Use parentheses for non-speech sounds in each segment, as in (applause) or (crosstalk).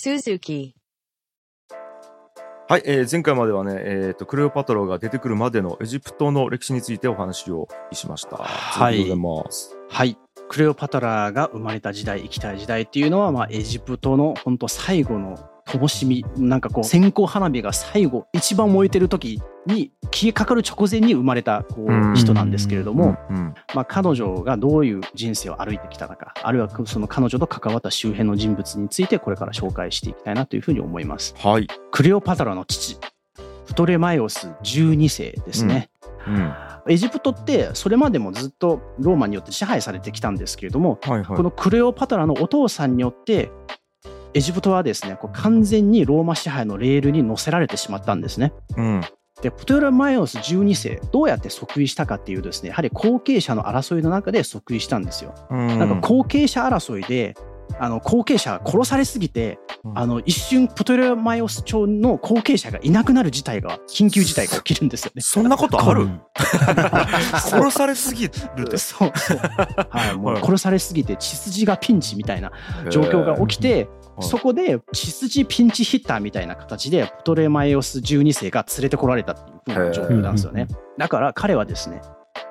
Suzuki. はい、えー前回まではね、えーと、クレオパトラが出てくるまでのエジプトの歴史についてお話をしました。はい。はい。クレオパトラが生まれた時代、生きた時代っていうのは、まあ、エジプトの本当最後の灯火、なんかこう、線香花火が最後、一番燃えてる時に、消えかかる直前に生まれたこうんう人なんですけれども、うん、まあ、彼女がどういう人生を歩いてきたのか、あるいはその彼女と関わった周辺の人物について、これから紹介していきたいなというふうに思います。はい。クレオパトラの父、プトレマイオス12世ですね。うん。エジプトってそれまでもずっとローマによって支配されてきたんですけれども、はいはい。このクレオパトラのお父さんによってエジプトはですねこう完全にローマ支配のレールに乗せられてしまったんですね。うん。でプトレマイオス12世どうやって即位したかっていうとですねやはり後継者の争いの中で即位したんですよ。うん。なんか後継者争いであの後継者が殺されすぎてうんあの一瞬プトレマイオス朝の後継者がいなくなる事態が緊急事態が起きるんですよね。そんなことある？うん (laughs) 殺されすぎるって。そうそう。はい、もう殺されすぎて血筋がピンチみたいな状況が起きて、はいそこで血筋ピンチヒッターみたいな形でプトレマイオス12世が連れてこられたっていう風な状況なんですよね。だから彼はですね、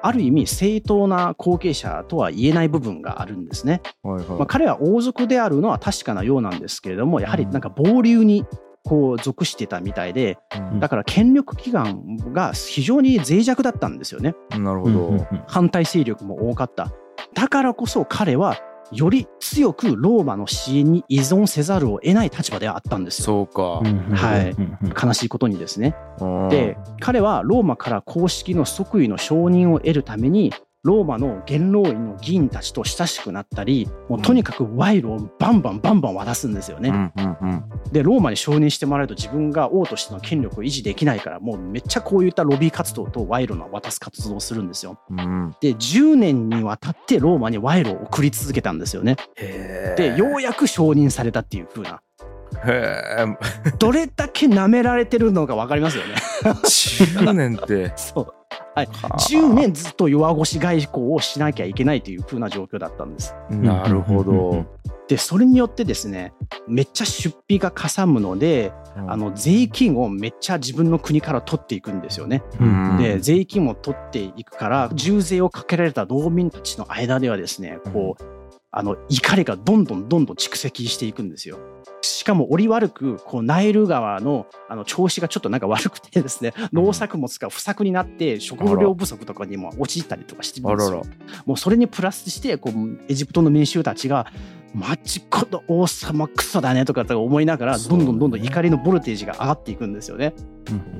ある意味正当な後継者とは言えない部分があるんですね。はいはいまあ、彼は王族であるのは確かなようなんですけれども、やはりなんか暴流にこう属してたみたいで、うんだから権力基盤が非常に脆弱だったんですよね。なるほど。反対勢力も多かった。だからこそ彼はより強くローマの支援に依存せざるを得ない立場ではあったんですよ。そうか。はい悲しいことにですね。うんで、彼はローマから公式の即位の承認を得るために、ローマの元老院の議員たちと親しくなったり、もうとにかく賄賂をバンバンバンバン渡すんですよね。で、ローマに承認してもらうと自分が王としての権力を維持できないから、もうめっちゃこういったロビー活動と賄賂の渡す活動をするんですよ。うん。で10年にわたってローマに賄賂を送り続けたんですよね。へでようやく承認されたっていう風な。どれだけ舐められてるのか分かりますよね。10年って。(laughs) そうはい、はあ10年ずっと弱腰外交をしなきゃいけないという風な状況だったんです。なるほど。でそれによってですねめっちゃ出費がかさむのであの税金をめっちゃ自分の国から取っていくんですよね。うんで税金も取っていくから重税をかけられた農民たちの間ではですねこうあの怒りがどんどんどんどん蓄積していくんですよ。しかも折悪くこうナイル川のあの調子がちょっとなんか悪くてですね農作物が不作になって食料不足とかにも陥ったりとかしてるんですよ。もうそれにプラスしてこうエジプトの民衆たちがマジこの王様クソだねとかと思いながらどんどんどんどん怒りのボルテージが上がっていくんですよね。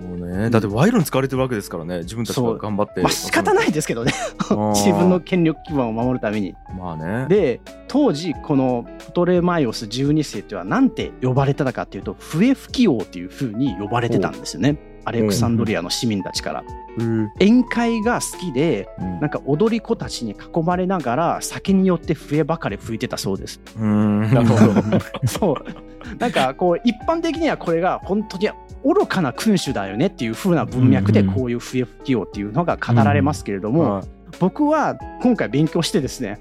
もうね、だって賄賂に使われてるわけですからね、自分たちが頑張って。まあ仕方ないですけどね (laughs) 自分の権力基盤を守るために。まあね。で当時このプトレマイオス12世っていうのは何て呼ばれてたかっていうと笛吹き王っていう風に呼ばれてたんですよねアレクサンドリアの市民たちから。うん宴会が好きでうんなんか踊り子たちに囲まれながら酒によって笛ばかり吹いてたそうです。うん。なるほど。(laughs) そうなんかこう一般的にはこれが本当に愚かな君主だよねっていう風な文脈でこういう笛吹き王っていうのが語られますけれども、はい僕は今回勉強してですね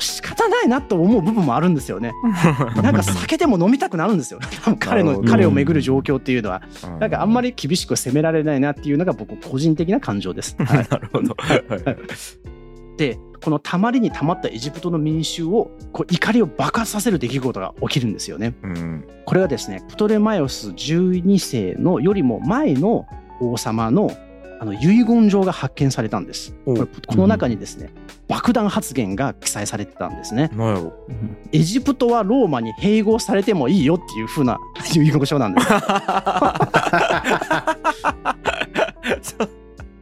仕方ないなと思う部分もあるんですよね。(laughs) なんか酒でも飲みたくなるんですよ。(laughs) 彼の彼を巡る状況っていうのは、うなんかあんまり厳しく責められないなっていうのが僕個人的な感情です。(laughs) はいなるほど。はいで、このたまりにたまったエジプトの民衆をこう怒りを爆発させる出来事が起きるんですよね。うん。これはですね、プトレマイオス12世のよりも前の王様のあの遺言状が発見されたんです。おこの中にですね、爆弾発言が記載されてたんですね。なんやろ。エジプトはローマに併合されてもいいよっていう風な遺 (laughs) 言書なんです。(laughs)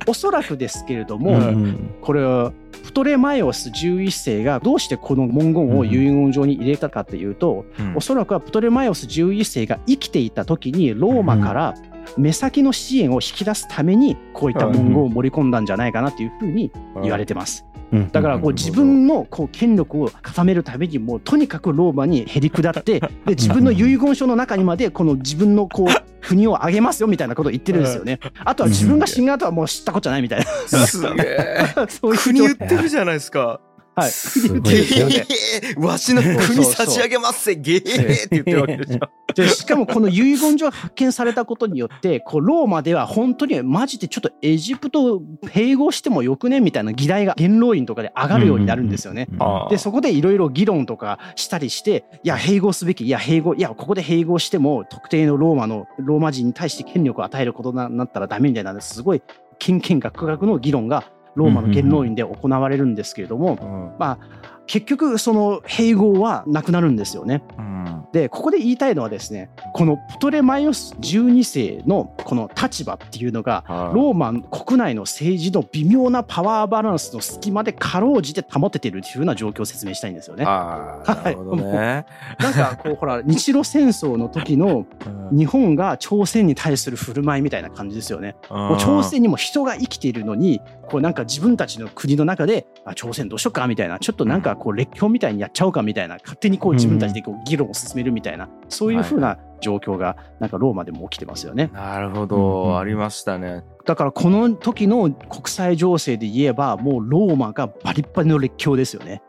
おそらくですけれども、うんこれはプトレマイオス11世がどうしてこの文言を遺言状に入れたかというと、うんおそらくはプトレマイオス11世が生きていた時にローマから目先の支援を引き出すためにこういった文言を盛り込んだんじゃないかなというふうに言われてます。だからこう自分のこう権力を固めるためにもうとにかくローマにへり下って (laughs) で自分の遺言書の中にまでこの自分のこう国をあげますよみたいなことを言ってるんですよね。あとは自分が死んだ後はもう知ったことじゃないみたいな。すげえ。(laughs) そういう国言ってるじゃないですか。はい。ですよね。えーわしの国差し上げますぜ、ゲーって言ってるわけでしょ。でしかもこの遺言状が発見されたことによってこうローマでは本当にマジでちょっとエジプトを併合してもよくねみたいな議題が元老院とかで上がるようになるんですよね。でそこでいろいろ議論とかしたりしていや併合すべきいや併合いやここで併合しても特定のローマのローマ人に対して権力を与えることになったらダメみたいなすごい金権学学の議論がローマの元老院で行われるんですけれどもうん。まあ結局その併合はなくなるんですよね。うんでここで言いたいのはですねこのプトレマイオス12世のこの立場っていうのがはいローマ国内の政治の微妙なパワーバランスの隙間でかろうじて保ててるっていうふうな状況を説明したいんですよね。あーなるほどね。なんかこうほら日露戦争の時のうん日本が朝鮮に対する振る舞いみたいな感じですよね。もう朝鮮にも人が生きているのにこうなんか自分たちの国の中であ朝鮮どうしようかみたいなちょっとなんかこう列強みたいにやっちゃおうかみたいな勝手にこう自分たちでこう議論を進めるみたいなそういうふうな状況がなんかローマでも起きてますよね。なるほうんど、ありましたね。だからこの時の国際情勢で言えばもうローマがバリッバリの列強ですよね。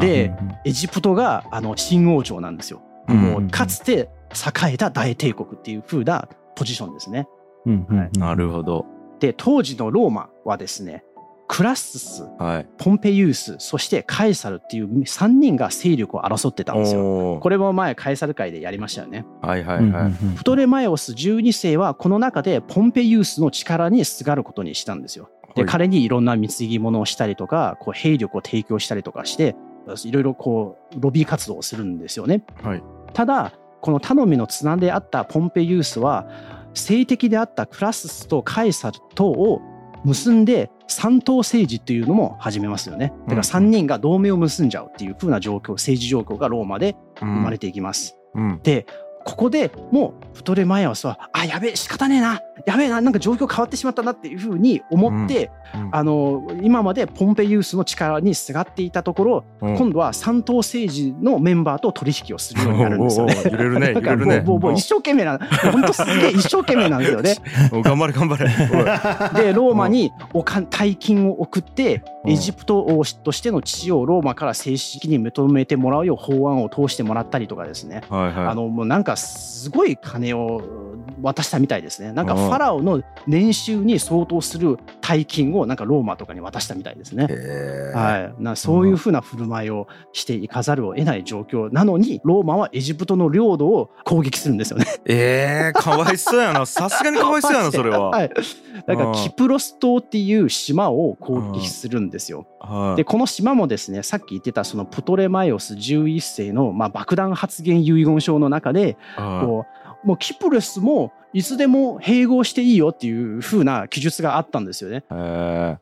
でエジプトがあの新王朝なんですよ。うんもうかつて栄えた大帝国っていう風なポジションですね。うんうんうんなるほど。で当時のローマはですねクラッススはい。ポンペイウスそしてカエサルっていう3人が勢力を争ってたんですよ。これも前カエサル会でやりましたよね。はいはいうんはい。プトレマイオス12世はこの中でポンペイウスの力にすがることにしたんですよ。ではい彼にいろんな貢ぎ物をしたりとかこう兵力を提供したりとかしていろいろこうロビー活動をするんですよね。はい。ただこの頼みの綱であったポンペイウスは性的であったクラススとカエサルとを結んで三党政治っていうのも始めますよね。だから3人が同盟を結んじゃうっていう風な状況政治状況がローマで生生まれていきます。うん。でここでもうプトレマイオスはあやべえ仕方ねえなやべえななんか状況変わってしまったなっていう風に思って、うんあの今までポンペイウスの力にすがっていたところ、うん今度は三党政治のメンバーと取引をするようになるんですよね。揺れるね (laughs) 揺れるねもうもう一生懸命な本当すげえ (laughs) 一生懸命なんですよね。お頑張れ頑張れ。(laughs) でローマにおか大金を送ってうんエジプト王としての地位をローマから正式に認めてもらうよう法案を通してもらったりとかですね。はいはい。あのもうなんかすごい金を渡したみたいですね。なんかうんファラオの年収に相当する大金をなんかローマとかに渡したみたいですね。はい、なそういうふうな振る舞いをしていかざるを得ない状況なのにローマはエジプトの領土を攻撃するんですよね。えー、かわいそうやな。さすがにかわいそうやな、それは。はい、だからうんキプロス島っていう島を攻撃するんですよ。はいでこの島もですねさっき言ってたそのプトレマイオス11世の、まあ、爆弾発言遺言書の中ではいこうもうキプロスもいつでも併合していいよっていう風な記述があったんですよね。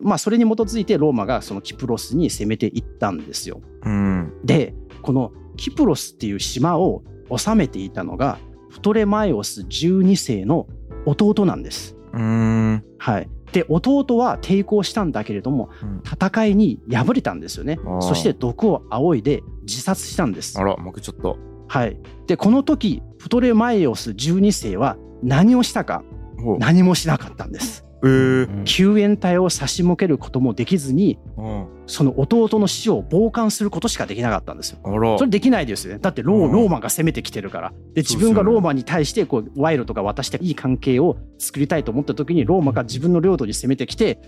まあそれに基づいてローマがそのキプロスに攻めていったんですよ。うん。でこのキプロスっていう島を治めていたのがプトレマイオス12世の弟なんです。うーん。はい、で弟は抵抗したんだけれどもうん戦いに敗れたんですよねそして毒を仰いで自殺したんですあ。ら、僕ちょっと。はい、でこの時プトレマイオス12世は何をしたか何もしなかったんです。えー救援隊を差し向けることもできずにうんその弟の死を傍観することしかできなかったんですよ。それできないですよね。だってローうんローマが攻めてきてるから。で、自分がローマに対してこう賄賂とか渡していい関係を作りたいと思った時に、ローマが自分の領土に攻めてきて、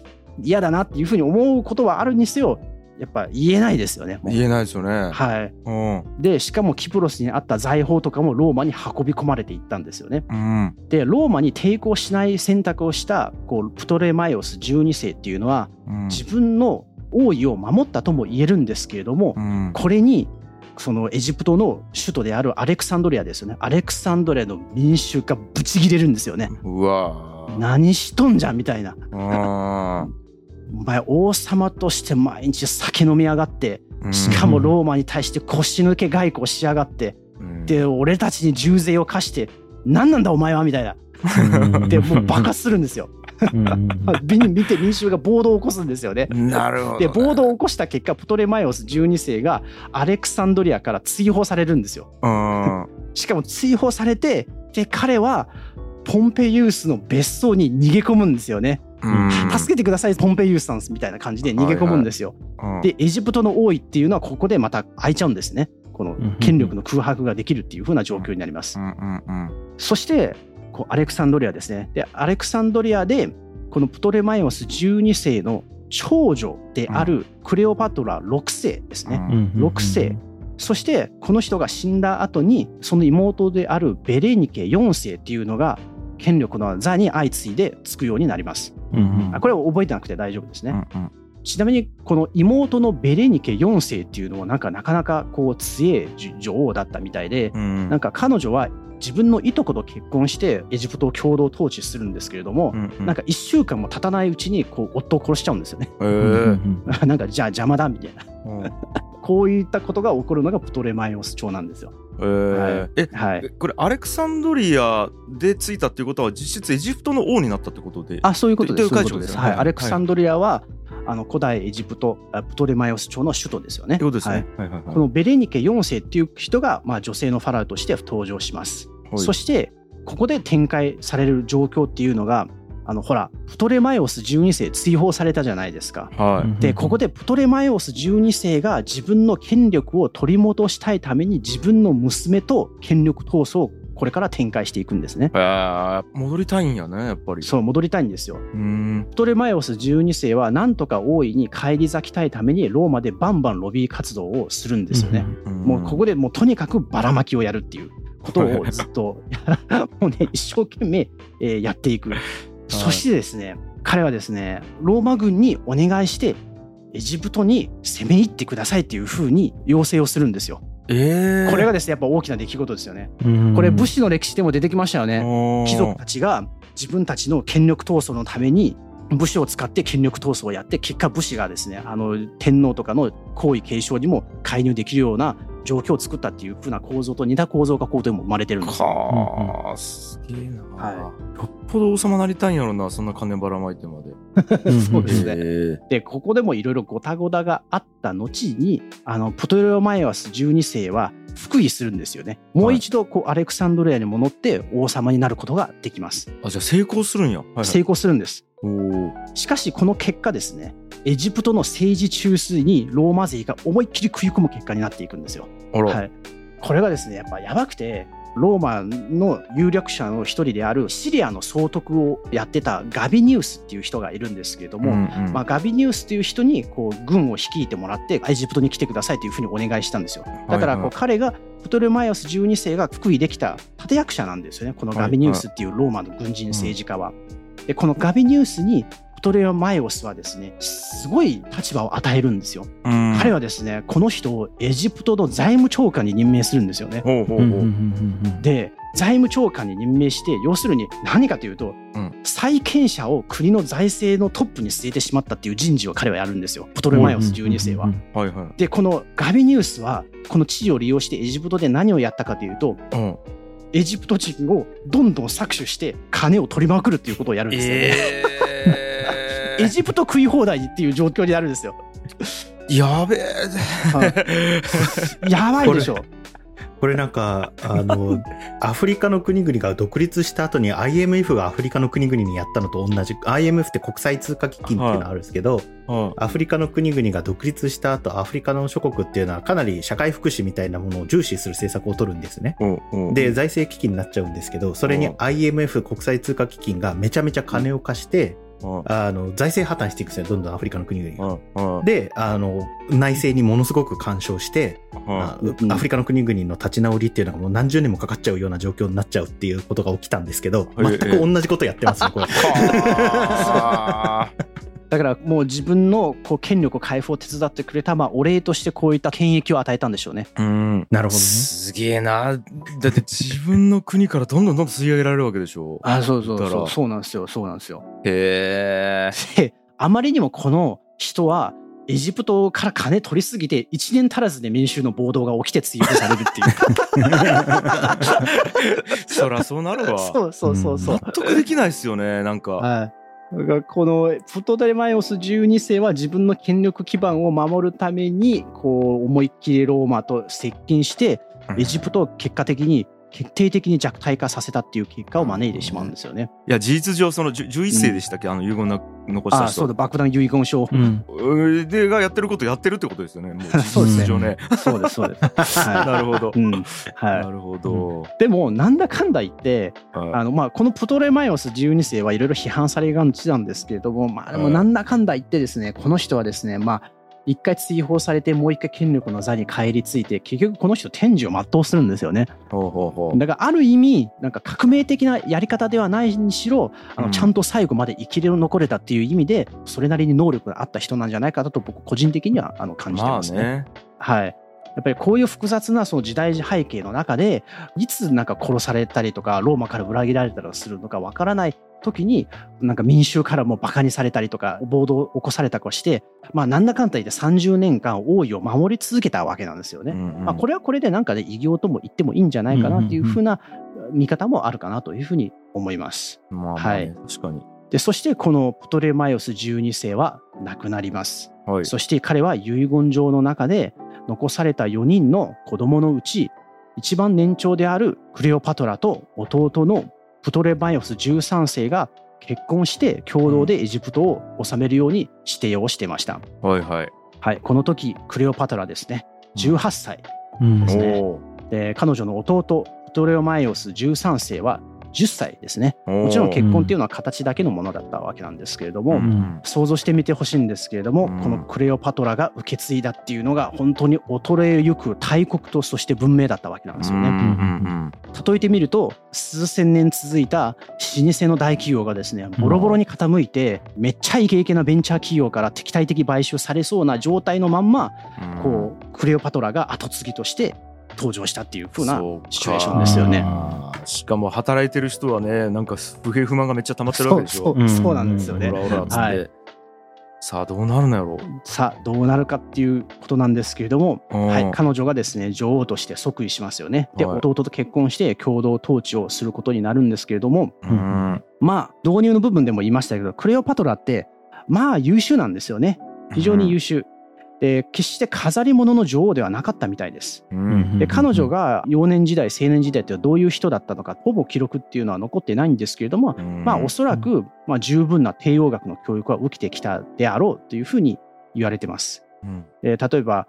嫌だなっていうふうに思うことはあるにせよ、やっぱ言えないですよね。言えないですよね。はい。うん。で、しかもキプロスにあった財宝とかもローマに運び込まれていったんですよね。うん。で、ローマに抵抗しない選択をしたこうプトレマイオス12世っていうのは、うん。自分の王位を守ったとも言えるんですけれども、うん。これにそのエジプトの首都であるアレクサンドリアですよねアレクサンドリアの民衆がブチギレるんですよねうわー何しとんじゃんみたいなあお前王様として毎日酒飲みやがってーしかもローマに対して腰抜け外交しやがってうん。で俺たちに重税を課して何なんだお前はみたいな。でもう爆発するんですよ。(laughs) 見見て民衆が暴動を起こすんですよね。なるほどね。で暴動を起こした結果プトレマイオス12世がアレクサンドリアから追放されるんですよ。うん。しかも追放されてで彼はポンペイウスの別荘に逃げ込むんですよね。うん助けてくださいポンペイウスさんみたいな感じで逃げ込むんですよ。うんでエジプトの王位っていうのはここでまた開いちゃうんですね。この権力の空白ができるっていう風な状況になります。そしてこうアレクサンドリアですね。でアレクサンドリアでこのプトレマイオス12世の長女であるクレオパトラ6世ですね。6世そしてこの人が死んだ後にその妹であるベレニケ4世っていうのが権力の座に相次いでつくようになります。あこれは覚えてなくて大丈夫ですね。うんうんちなみにこの妹のベレニケ4世っていうのはなんかなかなかこう強い女王だったみたいで、うんなんか彼女は自分のいとこと結婚してエジプトを共同統治するんですけれども、うんうんなんか1週間も経たないうちにこう夫を殺しちゃうんですよね。へー (laughs) なんかじゃあ邪魔だみたいな。うんこういったことが起こるのがプトレマイオス朝なんですよ。えーえはいえ。これアレクサンドリアでついたっていうことは実質エジプトの王になったってことであ、そういうことです。ねはい。アレクサンドリアは、あの古代エジプトあプトレマイオス朝の首都ですよね。とですはいね。はいはいはいこのベレニケ4世っていう人が、まあ、女性のファラオとして登場します。はいそしてここで展開される状況っていうのがあのほらプトレマイオス12世追放されたじゃないですか。はいでここでプトレマイオス12世が自分の権力を取り戻したいために自分の娘と権力闘争をこれから展開していくんですね。えー戻りたいんやねやっぱりそう戻りたいんですよ。プトレマイオス12世はなんとか王位に返り咲きたいためにローマでバンバンロビー活動をするんですよね。もうここでもうとにかくばらまきをやるっていうことをずっと (laughs) もうね一生懸命、えーやっていく。そしてですね彼はですねローマ軍にお願いしてエジプトに攻め入ってくださいっていうふうに要請をするんですよ。えーこれがですねやっぱ大きな出来事ですよね。うんこれ武士の歴史でも出てきましたよね。貴族たちが自分たちの権力闘争のために武士を使って権力闘争をやって結果武士がですねあの天皇とかの皇位継承にも介入できるような状況を作ったっていう風な構造と似た構造がここでも生まれてるんですよ。はあすげえな、はよっぽど王様なりたいんやろなそんな金ばらまいてまで (laughs) そうですね。えでここでもいろいろごたごたがあった後にあのプトレマイオス12世は復位するんですよね。もう一度こうアレクサンドリアに戻って王様になることができます。ーあじゃあ成功するんや、はいはい成功するんです。しかしこの結果ですねエジプトの政治中枢にローマ勢が思いっきり食い込む結果になっていくんですよ。はい、これがですねやっぱやばくてローマの有力者の一人であるシリアの総督をやってたガビニウスっていう人がいるんですけれども、うんうんまあ、ガビニウスっていう人にこう軍を率いてもらってエジプトに来てくださいというふうにお願いしたんですよ。だからこうはいはい彼がプトレマイオス12世が復位できた立役者なんですよねこのガビニウスっていうローマの軍人政治家は。でこのガビニウスにプトレマイオスはですね。すごい立場を与えるんですよ。うん。彼はですねこの人をエジプトの財務長官に任命するんですよね。で財務長官に任命して要するに何かというと、うん。債権者を国の財政のトップに据えてしまったっていう人事を彼はやるんですよ。プトレマイオス12世は。でこのガビニウスはこの地位を利用してエジプトで何をやったかというとうんエジプト人をどんどん搾取して金を取りまくるっていうことをやるんですよね。え (laughs) エジプト食い放題っていう状況になるんですよ。ー、やべえやばいでしょ。これなんか、あの、(laughs) アフリカの国々が独立した後に IMF がアフリカの国々にやったのと同じ、IMF って国際通貨基金っていうのがあるんですけど、はアフリカの国々が独立した後、アフリカの諸国っていうのはかなり社会福祉みたいなものを重視する政策を取るんですね。いうんうん。で、財政危機になっちゃうんですけど、それにうん。IMF 国際通貨基金がめちゃめちゃ金を貸して、うんあの、財政破綻していくんですよ、どんどんアフリカの国々が。で、あの、内政にものすごく干渉して、アフリカの国々の立ち直りっていうのがもう何十年もかかっちゃうような状況になっちゃうっていうことが起きたんですけど、ええ全く同じことやってますね、これ。はあだからもう自分のこう権力解放を手伝ってくれた、まあ、お礼としてこういった権益を与えたんでしょうね。うんなるほどね。すげえなだって自分の国からどんどんどんどん吸い上げられるわけでしょ？あそうそうそうそうなんですよそうなんですよ。へえであまりにもこの人はエジプトから金取りすぎて1年足らずで民衆の暴動が起きて追放されるっていう。(laughs) そらそうなるわ (laughs) そうそうそうそう。納得できないっすよねなんかはい。このプトレマイオス12世は自分の権力基盤を守るためにこう思いっきりローマと接近してエジプトを結果的に決定的に弱体化させたっていう結果を招いてしまうんですよね。いや事実上そのじゅ11世でしたっけ、あの遺言な残したあ人そうだ。爆弾遺言書、うん。うんでがやってることやってるってことですよね。もう (laughs) そうですね。事実上ね。そうですそうです。は (laughs) なるほど、いうん。は、ないるほど、でもなん。だかんだ言ってはいあの、まあ、このプトレマイオス12世はいろいろ批判されがちなんですけれども、まあ、でもうんなんだかんだ言ってですねこの人はですねまあ一回追放されてもう一回権力の座に返り咲いて結局この人天寿を全うするんですよねだからある意味なんか革命的なやり方ではないにしろあうんのちゃんと最後まで生き残れたっていう意味でそれなりに能力があった人なんじゃないかなと僕個人的にはあの感じてまあますね。ねはい。やっぱりこういう複雑なその時代背景の中でいつなんか殺されたりとかローマから裏切られたりするのかわからない時になんか民衆からもバカにされたりとか暴動を起こされたりしてまあなんだかんだ言って30年間王位を守り続けたわけなんですよね。うんうんまあ、これはこれでなんかで偉業とも言ってもいいんじゃないかなっていうふうな見方もあるかなというふうに思います。まあまあね、はい確かにでそしてこのプトレマイオス12世は亡くなります。はいそして彼は遺言状の中で残された4人の子供のうち一番年長であるクレオパトラと弟のプトレマイオス13世が結婚して共同でエジプトを治めるように指定をしてました。はいはい。はい、この時クレオパトラですね。18歳うんですね。おで彼女の弟プトレマイオス13世は10歳ですね。ーもちろん結婚っていうのは形だけのものだったわけなんですけれども、うん。想像してみてほしいんですけれども、うん。このクレオパトラが受け継いだっていうのが本当に衰えゆく大国とそして文明だったわけなんですよね。うんうん例えてみると数千年続いた老舗の大企業がですねボロボロに傾いて、めっちゃイケイケなベンチャー企業から敵対的買収されそうな状態のまんま、うん。こうクレオパトラが後継ぎとして登場したっていう風なシチュエーションですよね。しかも働いてる人はねなんか不平不満がめっちゃ溜まってるわけでしょ。そうそうそうなんですよね。はい。さあどうなるのやろ。さあどうなるかっていうことなんですけれども、うん。はい、彼女がですね女王として即位しますよね。で、はい。弟と結婚して共同統治をすることになるんですけれどもう、ん、まあ導入の部分でも言いましたけどクレオパトラってまあ優秀なんですよね。非常に優秀。で決して飾り物の女王ではなかったみたいです。うん。で彼女が幼年時代青年時代ってどういう人だったのかほぼ記録っていうのは残ってないんですけれども、うん。まあおそらく、まあ、十分な帝王学の教育は受けてきたであろうというふうに言われてます。うん。えー例えば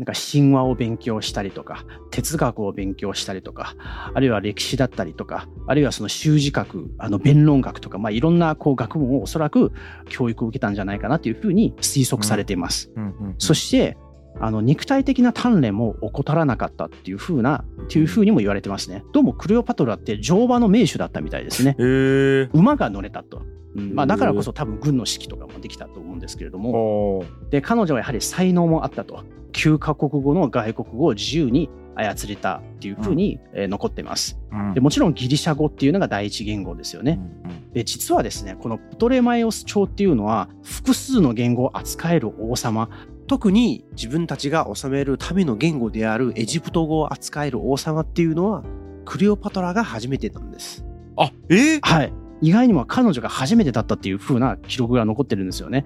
なんか神話を勉強したりとか哲学を勉強したりとかあるいは歴史だったりとかあるいはその習字学あの弁論学とか、まあ、いろんなこう学問をおそらく教育を受けたんじゃないかなというふうに推測されています。そしてあの肉体的な鍛錬も怠らなかったっていうふうなっていうふうにも言われてますね。どうもクレオパトラって乗馬の名手だったみたいですね。馬が乗れたと。うんまあ、だからこそ多分軍の指揮とかもできたと思うんですけれども、おで彼女はやはり才能もあったと9カ国語の外国語を自由に操れたっていうふうに、えー残ってます。でもちろんギリシャ語っていうのが第一言語ですよね、で実はですねこのプトレマイオス朝っていうのは複数の言語を扱える王様。特に自分たちが治める民の言語であるエジプト語を扱える王様っていうのはクレオパトラが初めてなんです。あえー？はい。意外にも彼女が初めてだったっていうふうな記録が残ってるんですよね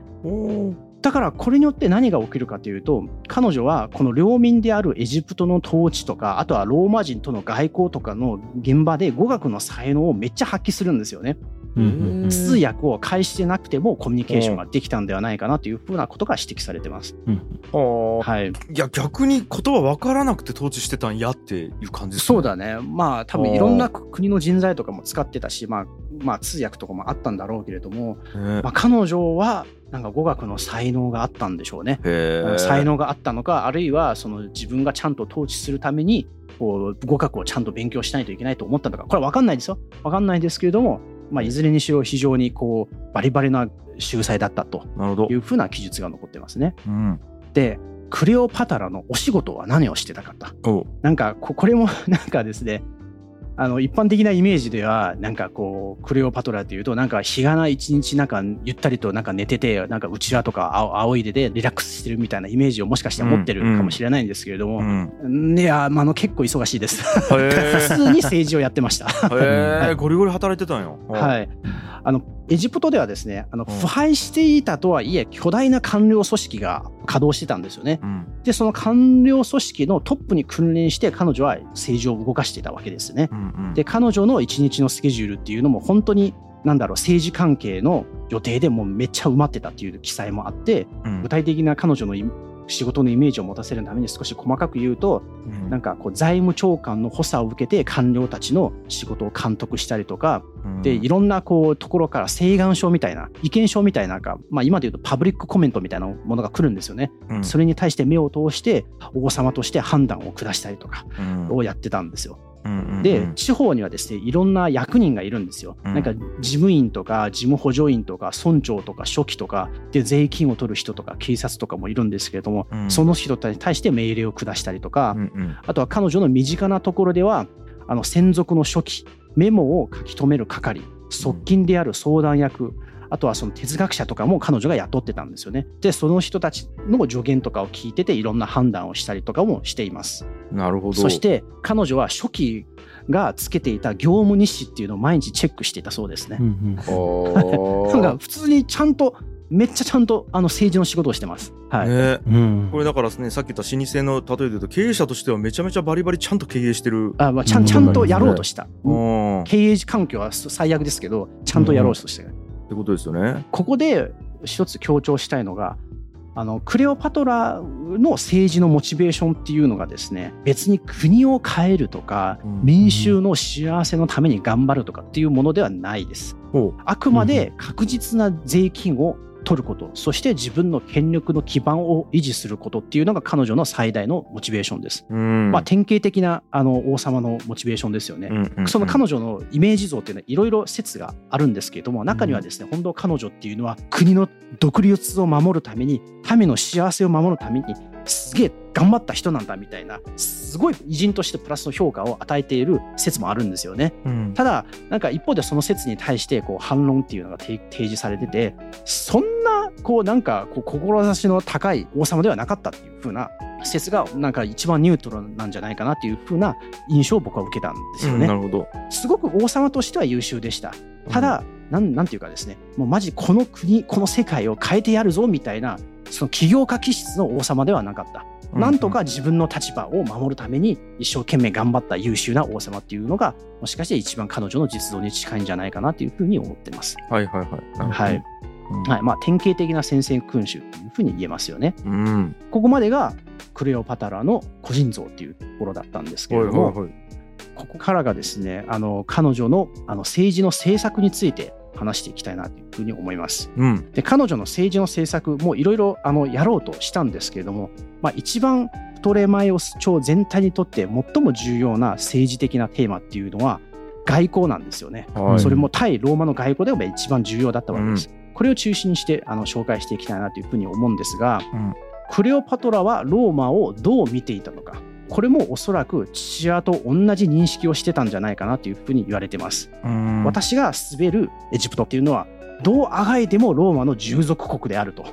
だからこれによって何が起きるかというと彼女はこの領民であるエジプトの統治とかあとはローマ人との外交とかの現場で語学の才能をめっちゃ発揮するんですよね。うん通訳を介してなくてもコミュニケーションができたんではないかなというふうなことが指摘されてます。はあはい、いや逆に言葉分からなくて統治してたんやっていう感じですそうだね。まあ多分いろんな国の人材とかも使ってたし、まあ、まあ通訳とかもあったんだろうけれども、ね。まあ、彼女はなんか語学の才能があったんでしょうね。へえ才能があったのかあるいはその自分がちゃんと統治するためにこう語学をちゃんと勉強しないといけないと思ったのか。これは分かんないですよ。分かんないですけれども、まあ、いずれにしろ非常にこうバリバリな秀才だったというふうな記述が残ってますね。うん。でクレオパタラのお仕事は何をしてたかと。おう。なんかここれもなんかですねあの一般的なイメージではなんかこうクレオパトラっていうとなんか日がな一日なんかゆったりとなんか寝ててなんかうちわとか青青いででリラックスしてるみたいなイメージをもしかして持ってるかもしれないんですけれども、うん。いやあの結構忙しいです。へ (laughs) 普通に政治をやってました。えへえゴリゴリ働いてたんよはいい。あのエジプトではですねあのうん腐敗していたとはいえ巨大な官僚組織が稼働してたんですよね。うんでその官僚組織のトップに君臨して彼女は政治を動かしていたわけですね。うんうんで彼女の一日のスケジュールっていうのも本当になんだろう政治関係の予定でもうめっちゃ埋まってたっていう記載もあってうん具体的な彼女のイ仕事のイメージを持たせるために少し細かく言うとうんなんかこう財務長官の補佐を受けて官僚たちの仕事を監督したりとかでいろんなこうところから請願書みたいな意見書みたいななんか、まあ、今で言うとパブリックコメントみたいなものが来るんですよね。うんそれに対して目を通して王様として判断を下したりとかうんをやってたんですよ。で地方にはですねいろんな役人がいるんですよ。うん。なんか事務員とか事務補助員とか村長とか書記とかで税金を取る人とか警察とかもいるんですけれども、うん。その人たちに対して命令を下したりとか、うんうん。あとは彼女の身近なところではあの専属の書記メモを書き留める係側近である相談役、あとはその哲学者とかも彼女が雇ってたんですよね。でその人たちの助言とかを聞いてていろんな判断をしたりとかもしています。なるほどそして彼女は書記がつけていた業務日誌っていうのを毎日チェックしていたそうですね。うんあなんか普通にちゃんとめっちゃちゃんとあの政治の仕事をしてます。はい。ねこれだからですねさっき言った老舗の例えで言うと経営者としてはめちゃめちゃバリバリちゃんと経営してるあまあ、ちゃんちゃんとやろうとした。うんっ経営環境は最悪ですけど、ちゃんとやろうとしてる。てことですよね。ここで一つ強調したいのが、あのクレオパトラの政治のモチベーションっていうのがですね別に国を変えるとかうん。民衆の幸せのために頑張るとかっていうものではないです。ほあくまで確実な税金を取ること、そして自分の権力の基盤を維持することっていうのが彼女の最大のモチベーションです。ううんまあ典型的なあの王様のモチベーションですよね。うんうんうんその彼女のイメージ像っていうのはいろいろ説があるんですけれども中にはですね、本当彼女っていうのは国の独立を守るために民の幸せを守るためにすげえ頑張った人なんだみたいなすごい偉人としてプラスの評価を与えている説もあるんですよね。うんただなんか一方でその説に対してこう反論っていうのが提提示されててそんなこうなんかこう志の高い王様ではなかったっていう風な説がなんか一番ニュートラルなんじゃないかなっていう風な印象を僕は受けたんですよね。うんなるほどすごく王様としては優秀でした。ただ、なんなんていうかですね、もうマジこの国、この世界を変えてやるぞみたいな、その起業家気質の王様ではなかった。うんなんとか自分の立場を守るために一生懸命頑張った優秀な王様っていうのが、もしかして一番彼女の実像に近いんじゃないかなというふうに思ってます。はいはいはいはい。うんはい。まあ、典型的な宣戦君主というふうに言えますよね。うんここまでがクレオパトラの個人像っていうところだったんですけれども、はいはいはいここからがですね、あの彼女のあの政治の政策について話していきたいなというふうに思います。うんで彼女の政治の政策もいろいろあのやろうとしたんですけれども、まあ、一番プトレマイオス朝全体にとって最も重要な政治的なテーマっていうのは外交なんですよね。はいそれも対ローマの外交では一番重要だったわけです。これを中心にしてあの紹介していきたいなというふうに思うんですが、うんクレオパトラはローマをどう見ていたのか。これもおそらく父親と同じ認識をしてたんじゃないかなというふうに言われてます。うん私が滑るエジプトっていうのはどうあがいてもローマの従属国であると。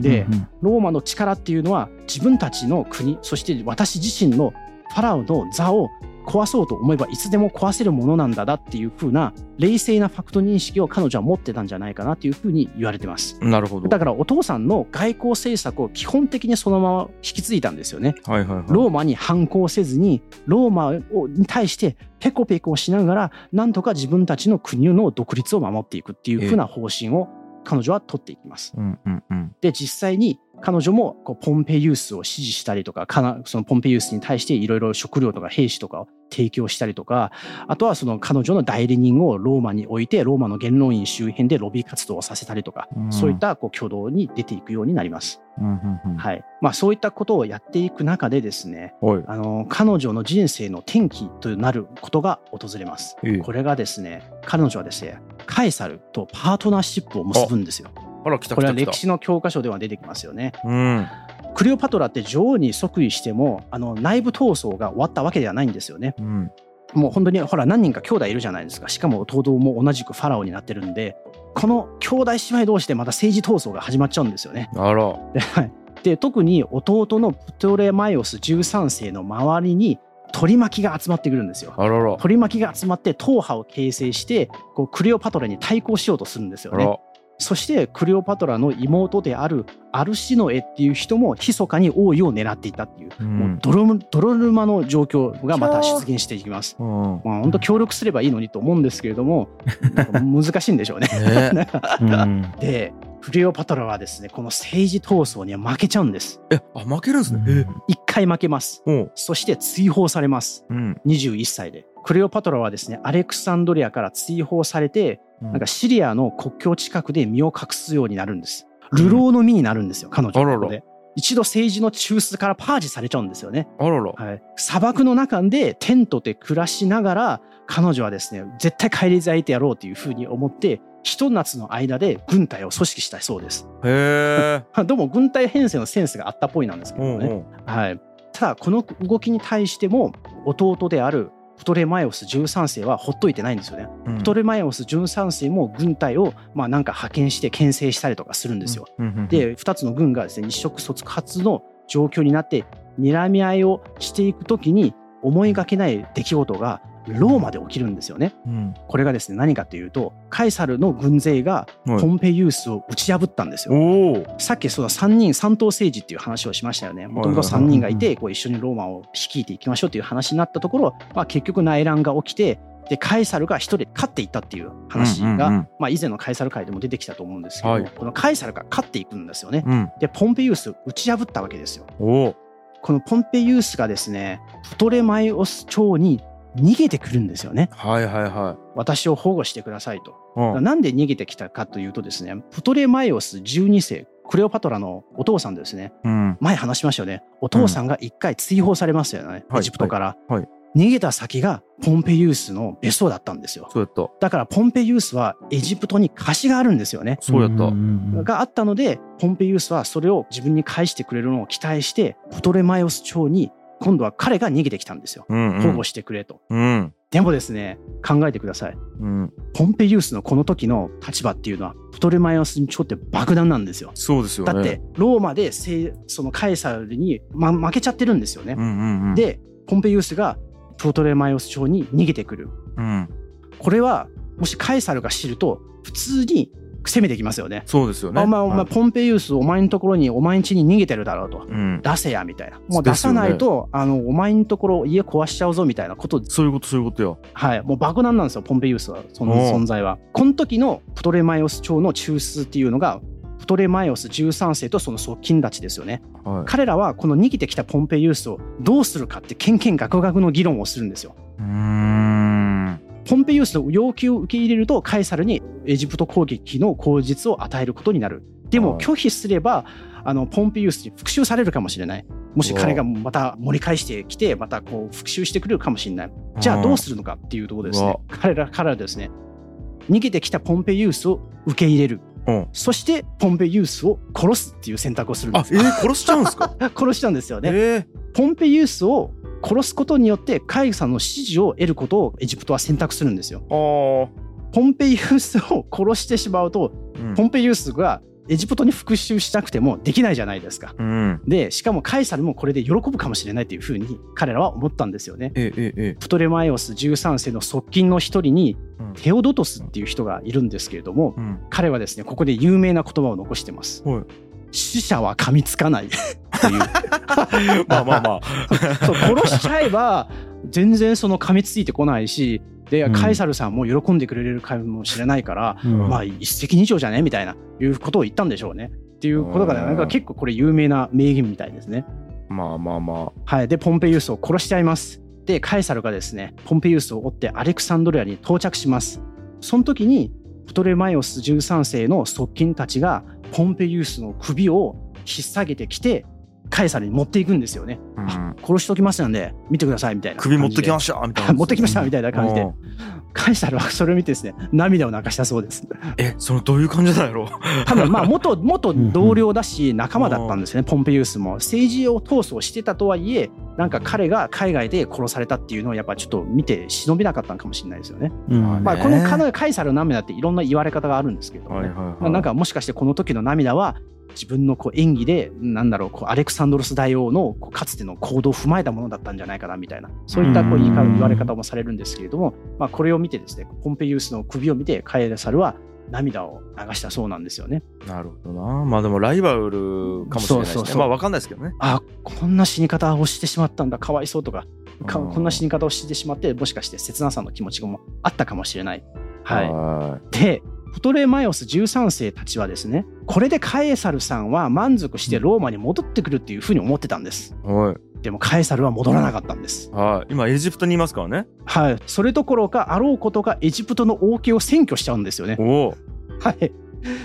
でうんローマの力っていうのは自分たちの国そして私自身のファラオの座を壊そうと思えばいつでも壊せるものなんだだっていう風な冷静なファクト認識を彼女は持ってたんじゃないかなっていう風に言われてます。なるほどだからお父さんの外交政策を基本的にそのまま引き継いだんですよね。はいはいはいローマに反抗せずにローマをに対してペコペコしながらなんとか自分たちの国の独立を守っていくっていう風な方針を彼女は取っていきます。うんうんうんで実際に彼女もこうポンペイウスを支持したりとかそのポンペイウスに対していろいろ食料とか兵士とかを提供したりとかあとはその彼女の代理人をローマに置いてローマの元老院周辺でロビー活動をさせたりとか、うんそういったこう挙動に出ていくようになります。そういったことをやっていく中でですねはいあの彼女の人生の転機となることが訪れます。ええこれがですね彼女はですねカエサルとパートナーシップを結ぶんですよ。あら来たこれは歴史の教科書では出てきますよね。うんクレオパトラって女王に即位してもあの内部闘争が終わったわけではないんですよね。うんもう本当にほら何人か兄弟いるじゃないですか。しかも弟も同じくファラオになってるんでこの兄弟姉妹同士でまた政治闘争が始まっちゃうんですよね。あらで特に弟のプトレマイオス13世の周りに取り巻きが集まってくるんですよ。取り巻きが集まって党派を形成してこうクレオパトラに対抗しようとするんですよね。そしてクレオパトラの妹であるアルシノエっていう人も密かに王位を狙っていたっていう、うんもう泥む泥沼の状況がまた出現していきます。うん。まあ本当協力すればいいのにと思うんですけれども (laughs) 難しいんでしょうね。ね (laughs) うんでクレオパトラはですねこの政治闘争には負けちゃうんです。え、あ、負けるんですね。え、一回負けます。そして追放されます。うん。21歳で。クレオパトラはですねアレクサンドリアから追放されてななんかシリアの国境近くで身を隠すようになるんです。流浪の身になるんですよ、彼女あららここで。一度政治の中枢からパージされちゃうんですよね。あらら。はい、砂漠の中でテントで暮らしながら彼女はですね絶対返り咲いてやろうというふうに思ってひと夏の間で軍隊を組織したそうです。へえ。(laughs) どうも軍隊編成のセンスがあったっぽいなんですけどね。うんうん。はい、ただこの動きに対しても弟であるプトレマイオス13世はほっといてないんですよね。うんプトレマイオス13世も軍隊をまあなんか派遣して牽制したりとかするんですよ。で2つの軍がですね一触即発の状況になって睨み合いをしていく時に思いがけない出来事がローマで起きるんですよね。うん。これがですね何かというとカイサルの軍勢がはいポンペイウースを打ち破ったんですよ。おお。さっきその3人三党政治っていう話をしましたよね。もともと3人がいてこう一緒にローマを率いていきましょうという話になったところ、まあ、結局内乱が起きてでカイサルが一人勝っていったっていう話が、まあ、以前のカイサル会でも出てきたと思うんですけど、はいこのカイサルが勝っていくんですよね。うん。でポンペイウスを打ち破ったわけですよ。このポンペイウスがですねプトレマイオス朝に逃げてくるんですよね。はいはいは私を保護してくださいと。い。うん。なんで逃げてきたかというとですねプトレマイオス12世クレオパトラのお父さんですねうん。前話しましたよねお父さんが一回追放されますよね、はいエジプトから、はいはい逃げた先がポンペイウスの別荘だったんですよそうやった。だからポンペイウスはエジプトに貸しがあるんですよねそうやった。んがあったのでポンペイウスはそれを自分に返してくれるのを期待してプトレマイオス朝に今度は彼が逃げてきたんですようん、うん。保護してくれと、うん。でもですね考えてくださいうん。ポンペイウスのこの時の立場っていうのはプトレマイオス朝って爆弾なんですよそうですよね。だってローマでせそのカエサルに、ま、負けちゃってるんですよね。うんうんうん。、でポンペイウスがプトレマイオス朝に逃げてくる。うん。これはもしカエサルが知ると普通に攻めてきますよね。そうですよね。あお前お前はいポンペイウスお前のところにお前ん家に逃げてるだろうと。うん。出せやみたいな。もう出さないと、あのお前のところ家壊しちゃうぞみたいなことそういうこと、そういうことよ。はい、もう爆弾なんですよ、ポンペイウスは、その存在は。この時のプトレマイオス朝の中枢っていうのが、プトレマイオス13世とその側近たちですよね。はい。彼らはこの逃げてきたポンペイウスをどうするかって、けんけんがくがくの議論をするんですよ。うーん。ポンペイウスの要求を受け入れると、カエサルにエジプト攻撃の口実を与えることになる。でもはい拒否すれば、あのポンペイウスに復讐されるかもしれない。もし彼がまた盛り返してきて、またこう復讐してくれるかもしれない。じゃあどうするのかっていうところですね。彼ら彼らはですね、逃げてきたポンペイウスを受け入れる。うん。そしてポンペイウスを殺すっていう選択をするんあで、す。えー、殺しちゃうんですか？(laughs) 殺しちゃうんですよね。えポンペイウスを殺すことによってカイサの支持を得ることをエジプトは選択するんですよ。ポンペイウスを殺してしまうと、あ。うんポンペイウスがエジプトに復讐しなくてもできないじゃないですか。うん。で、しかもカイサルもこれで喜ぶかもしれないというふうに彼らは思ったんですよね。ええええプトレマイオス13世の側近の一人にうんテオドトスっていう人がいるんですけれども、うん。彼はですね、ここで有名な言葉を残してます。はい死者は噛みつかないっていう。(laughs) まあまあまあ。(laughs) そう殺しちゃえば全然その噛みついてこないしで、うんカエサルさんも喜んでくれるかもしれないから、うんまあ一石二鳥じゃね？みたいないうことを言ったんでしょうね。っていうことがねうんなんか結構これ有名な名言みたいですね。まあまあまはい、でポンペイウスを殺しちゃいます。でカエサルがですねポンペイウスを追ってアレクサンドリアに到着します。その時にプトレマイオス13世の側近たちがポンペイウスの首を引っ提げてきてカエサルに持っていくんですよね。あ。うん。殺しときますんで見てくださいみたいな首持ってきまししたみたいな。(laughs) 持ってきましたみたいな感じでうんカエサルはそれを見てですね涙を流したそうです。え、そのどういう感じなんやろ多分まあ (laughs) 元元同僚だし仲間だったんですねポンペイウスも。政治を闘争してたとはいえなんか彼が海外で殺されたっていうのをやっぱちょっと見て忍びなかったのかもしれないですよね。うん。まあこのカナカエサルの涙っていろんな言われ方があるんですけどもね、はいはいはい。まあ、なんかもしかしてこの時の涙は自分のこう演技でなんだろうこうアレクサンドロス大王のこうかつての行動を踏まえたものだったんじゃないかなみたいなそういったこう言いかうん言われ方もされるんですけれども、まあ、これを見てですねポンペイウスの首を見てカエサルは涙を流したそうなんですよね。なるほどな。まあでもライバルかもしれないですね。そうそうそうまあわかんないですけどね。あこんな死に方をしてしまったんだかわいそうとかかうんこんな死に方をしてしまってもしかして切なさの気持ちもあったかもしれない。はい、はでプトレマイオス13世たちはですねこれでカエサルさんは満足してローマに戻ってくるっていうふうに思ってたんです。い。はい。でもカエサルは戻らなかったんです。はい。今エジプトにいますからね。はい、それどころかあろうことがエジプトの王家を占拠しちゃうんですよね。おお。はい、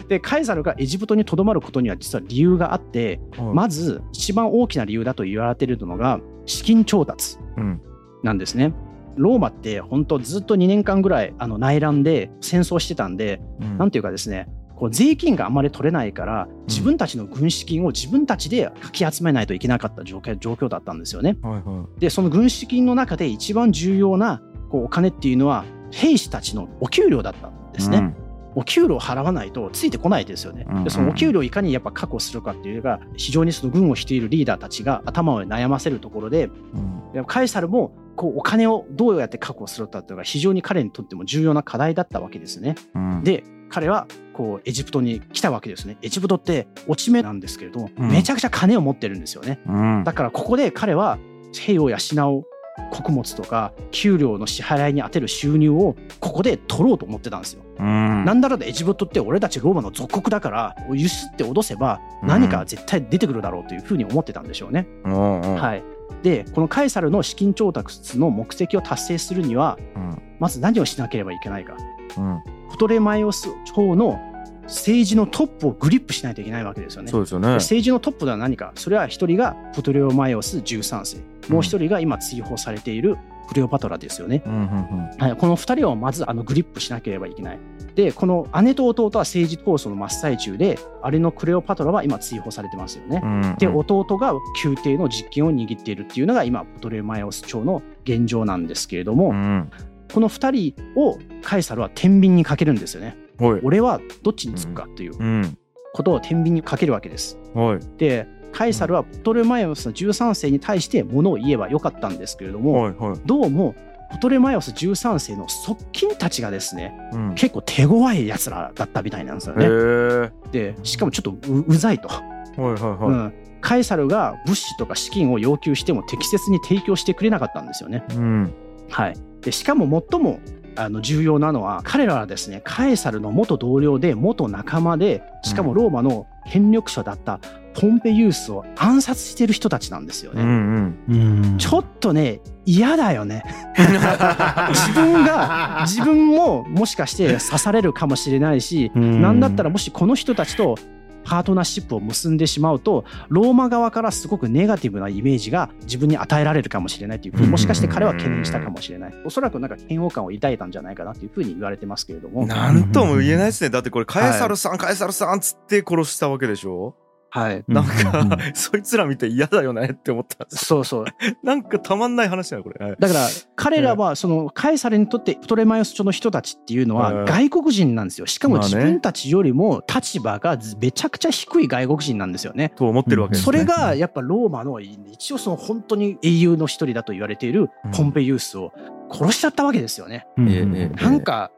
でカエサルがエジプトにとどまることには実は理由があってまず一番大きな理由だと言われているのが資金調達うんなんですね。ローマって本当ずっと2年間ぐらいあの内乱で戦争してたんで、うんなんていうかですねこう税金があまり取れないから自分たちの軍資金を自分たちでかき集めないといけなかった状況状況だったんですよね。はいはでその軍資金の中で一番重要なこうお金っていうのは兵士たちのお給料だったんでい。すね。お給料を払わないとついてこないですよねうんうん。でそのお給料をいかにやっぱ確保するかっていうのが非常にその軍を率いるリーダーたちが頭を悩ませるところでうん。でカエサルもこうお金をどうやって確保するかっていうのが非常に彼にとっても重要な課題だったわけですね。うん。で彼はこうエジプトに来たわけですね。エジプトって落ち目なんですけれども、うんめちゃくちゃ金を持ってるんですよね。うん。だからここで彼は兵を養う穀物とか給料の支払いに充てる収入をここで取ろうと思ってたんですよ。うん。なんだらでエジプトって俺たちローマの属国だからゆすって脅せば何か絶対出てくるだろうというふうに思ってたんでしょうね。うんうん。はい、でこのカエサルの資金調達の目的を達成するにはうん。まず何をしなければいけないかうん。プトレマイオス朝の政治のトップをグリップしないといけないわけですよね。そうですよね。政治のトップでは何かそれは一人がプトレマイオス13世もう一人が今追放されているクレオパトラですよね。うんうんはい、この2人をまずあのグリップしなければいけない。で、この姉と弟は政治闘争の真っ最中で、姉のクレオパトラは今追放されてますよね。うん。うん。で、弟が宮廷の実権を握っているっていうのが今、プトレマイオス朝の現状なんですけれども、うん。この2人をカエサルは天秤にかけるんですよね。はい。俺はどっちにつくかっていううん。ことを天秤にかけるわけです。はい。で、カエサルはプトレマイオスの13世に対してものを言えばよかったんですけれども、はいはい。どうもプトレマイオス13世の側近たちがですね、うん。結構手強いやつらだったみたいなんですよ。ね。はいでしかもちょっとううざいと、はいはい。うんカエサルが物資とか資金を要求しても適切に提供してくれなかったんですよね。うん。はい、でしかも最もあの重要なのは彼らはですねカエサルの元同僚で元仲間でしかもローマの権力者だったポンペユースを暗殺してる人たちなんですよね。うんうん。うんちょっとね嫌だよね。(laughs) 自分が自分ももしかして刺されるかもしれないし、なんだったらもしこの人たちとパートナーシップを結んでしまうとローマ側からすごくネガティブなイメージが自分に与えられるかもしれないというふうにもしかして彼は懸念したかもしれないおそらくなんか嫌悪感を抱いたんじゃないかなというふうに言われてますけれどもなんとも言えないですね。だってこれ、カエサルさん、カエサルさんっつって殺したわけでしょ？はい。なんうんか、そいつら見て嫌だよねって思った。んです。そうそう。(laughs) なんかたまんない話だよ、これ。はい。だから彼らはそのカエサルにとってプトレマイオス朝の人たちっていうのはうん。外国人なんですよ。しかも自分たちよりも立場がめちゃくちゃ低い外国人なんですよね。と思ってるわけですね。それがやっぱローマの一応その本当に英雄の一人だと言われているポンペユースを殺しちゃったわけですよね。うん。なんか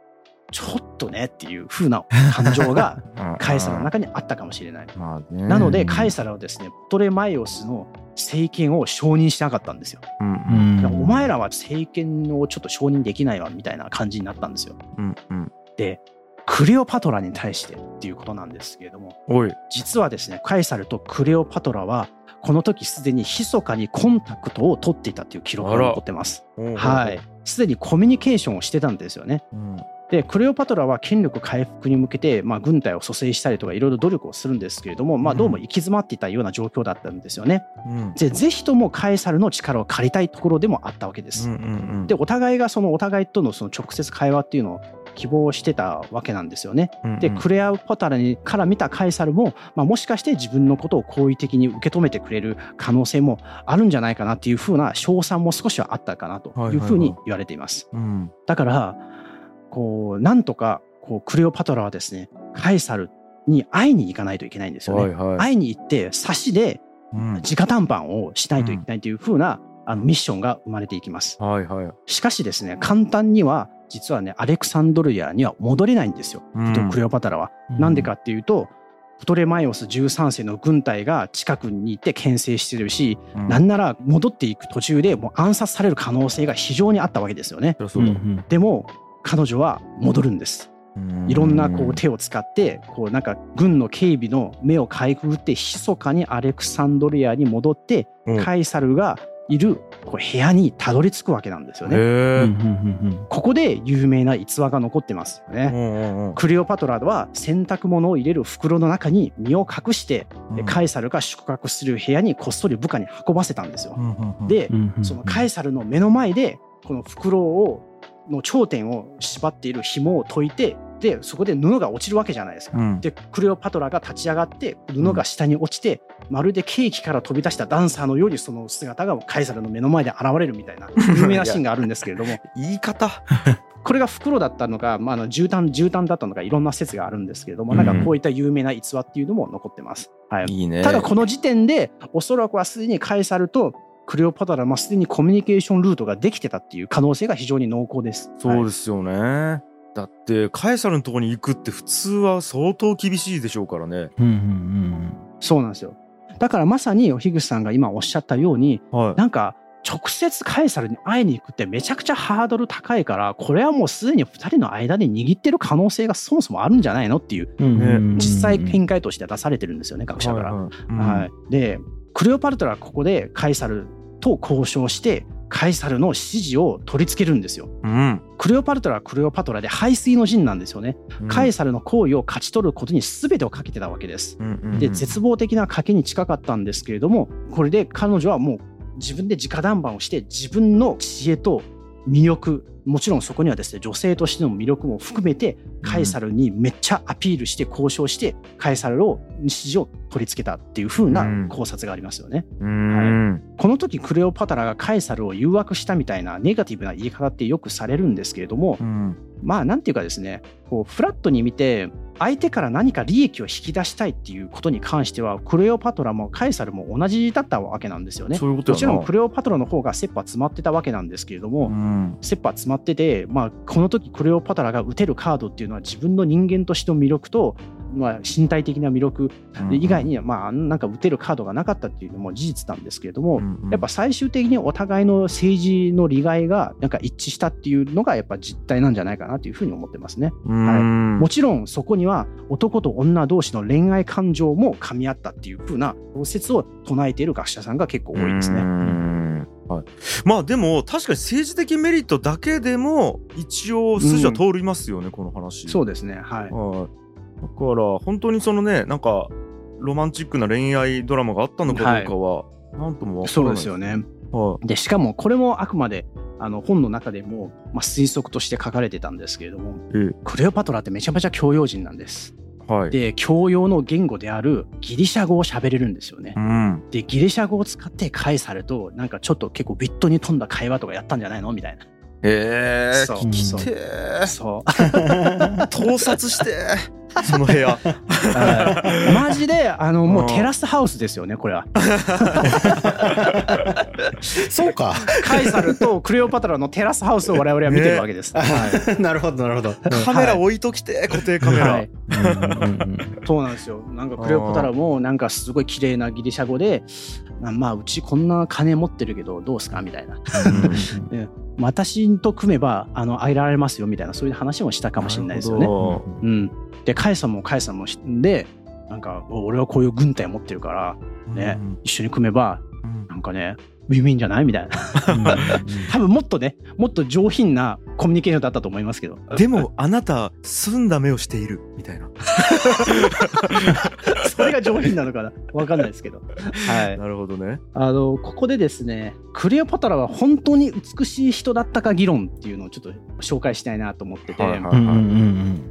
ちょっとねっていう風な感情がう (laughs) んカエサルの中にあったかもしれない。なのでカエサルはですねプトレマイオスの政権を承認しなかったんですよ。うんうんお前らは政権をちょっと承認できないわみたいな感じになったんですよ。うんうん。でクレオパトラに対してっていうことなんですけれども。実はですねカエサルとクレオパトラはこの時すでに密かにコンタクトを取っていたっていう記録が残ってます。はい。すでにコミュニケーションをしてたんですよね。うんでクレオパトラは権力回復に向けて、まあ、軍隊を蘇生したりとかいろいろ努力をするんですけれども、まあ、どうも行き詰まっていたような状況だったんですよね。うんでぜひともカエサルの力を借りたいところでもあったわけです。うんうんでお互いがそのお互いとのその直接会話っていうのを希望してたわけなんですよね。うんでクレアパトラにから見たカエサルも、まあ、もしかして自分のことを好意的に受け止めてくれる可能性もあるんじゃないかなっていうふうな賞賛も少しはあったかなというふうに言われています。うんだからこうなんとかこうクレオパトラはですねカエサルに会いに行かないといけないんですよね。はいはい。会いに行って差しでうん直談判をしないといけないという風な、あのミッションが生まれていきます。はいはい。しかしですね簡単には実はねアレクサンドリアには戻れないんですよ、うんクレオパトラは。なんでかっていうとプトレマイオス13世の軍隊が近くにいて牽制してるし、うんなんなら戻っていく途中でもう暗殺される可能性が非常にあったわけですよね。うだ。でも彼女は戻るんです。いろんなこう手を使ってこうなんか軍の警備の目をかいくぐって密かにアレクサンドリアに戻ってうんカイサルがいるこう部屋にたどり着くわけなんですよね。ここで有名な逸話が残ってますよね。クレオパトラは洗濯物を入れる袋の中に身を隠して、うんカイサルが宿泊する部屋にこっそり部下に運ばせたんですよ。で、そのカイサルの目の前でこの袋をの頂点を縛っている紐を解いてでそこで布が落ちるわけじゃないですか。うんでクレオパトラが立ち上がって布が下に落ちて、まるでケーキから飛び出したダンサーのようにその姿がカイサルの目の前で現れるみたいな (laughs) 有名なシーンがあるんですけれども言い方。(laughs) これが袋だったのか、まあ、あの絨毯絨毯だったのかいろんな説があるんですけれどもなんかこういった有名な逸話っていうのも残ってます。はい、いいね。ただこの時点でおそらくはすでにカエサルとクレオパトラはすでにコミュニケーションルートができてたっていう可能性が非常に濃厚です。そうですすよね。だってカエサルのとこに行くって普通は相当厳しいでしょうからね。そうなんですよ。だからまさに樋口さんが今おっしゃったようにはい。なんか直接カエサルに会いに行くってめちゃくちゃハードル高いからこれはもうすでに2人の間で握ってる可能性がそもそもあるんじゃないのっていう実際見解として出されてるんですよね学者から。はいはいうんはい、でクレオパトラはここでカエサルと交渉してカエサルの指示を取り付けるんですよ。うんクレオパトラはクレオパトラで排水の陣なんですよね。うんカエサルの行為を勝ち取ることに全てをかけてたわけです。うんうんうんで絶望的な賭けに近かったんですけれどもこれで彼女はもう自分で直談判をして自分の知恵と魅力もちろんそこにはですね女性としての魅力も含めてカエサルにめっちゃアピールして交渉してカエサルを指示を取り付けたっていう風なうん。考察がありますよね。うん。この時クレオパトラがカエサルを誘惑したみたいなネガティブな言い方ってよくされるんですけれどもうん。まあなんていうかですねこうフラットに見て相手から何か利益を引き出したいっていうことに関してはクレオパトラもカエサルも同じだったわけなんですよね。もちろんクレオパトラの方が切羽詰まってたわけなんですけれども、うん切羽詰まってて、まあ、この時クレオパトラが打てるカードっていうのは自分の人間としての魅力と、まあ、身体的な魅力以外には、まあ、なんか打てるカードがなかったっていうのも事実なんですけれども、うんうんやっぱ最終的にお互いの政治の利害がなんか一致したっていうのがやっぱ実態なんじゃないかなというふうに思ってますね。うんもちろんそこには男と女同士の恋愛感情も噛み合ったっていうふうな説を唱えている学者さんが結構多いですうね。んはい、まあでも確かに政治的メリットだけでも一応筋は通りますよね、この話。そうですね。はい。はい、だから本当にそのねなんかロマンチックな恋愛ドラマがあったのかどうかは、なんともわからそない。うですよね。はでしかもこれもあくまであの本の中でも、まあ、推測として書かれてたんですけれどもクレオパトラってめちゃめちゃ教養人なんです。えはい、で教養の言語であるギリシャ語を喋れるんですよね。う。ん、でギリシャ語を使ってカエサルとなんかちょっと結構ビットに富んだ会話とかやったんじゃないのみたいな。ええそう。聞きてーそう。(laughs) 盗撮して。ー (laughs) その部屋はいマジであのもううんテラスハウスですよねこれは。(laughs) そうか。カエサルとクレオパトラのテラスハウスを我々は見てるわけです。はい (laughs) なるほど、なるほど。カメラ置いときて固定カメラ、はいそうなんですよ。なんかクレオパトラもなんかすごい綺麗なギリシャ語で、まあまあうちこんな金持ってるけどどうすかみたいな。私と組めばあの会えられますよみたいなそういう話もしたかもしれないですよね。ねうん。でカエサもカエサも知んでなんかお俺はこういう軍隊持ってるからね一緒に組めばうん。なんかねウィンウィンじゃないみたいな。多分もっとねもっと上品なコミュニケーションだったと思いますけど。でもあなた澄んだ目をしているみたいなそれが上品なのかなわかんないですけど。はい。なるほどねあのここでですねクレオパトラは本当に美しい人だったか議論っていうのをちょっと紹介したいなと思ってて、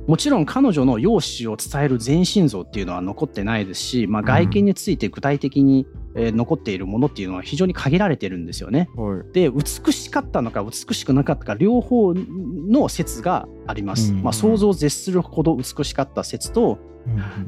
もちろん彼女の容姿を伝える全身像っていうのは残ってないですし、まあ、外見について具体的にえー残っているものっていうのは非常に限られてるんですよね。はいで美しかったのか美しくなかったか両方の説があります。うんまあ、想像を絶するほど美しかった説と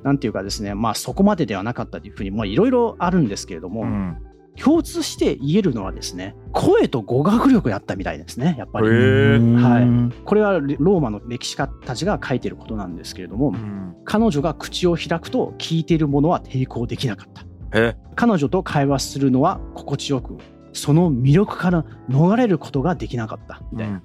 うんていうかですねまあそこまでではなかったというふうにまあいろいろあるんですけれども、うん共通して言えるのはですね声と語学力やったみたいですねやっぱり。はいこれはローマの歴史家たちが書いていることなんですけれども、うん彼女が口を開くと聞いているものは抵抗できなかった。え？彼女と会話するのは心地よく、その魅力から逃れることができなかった。みたいな。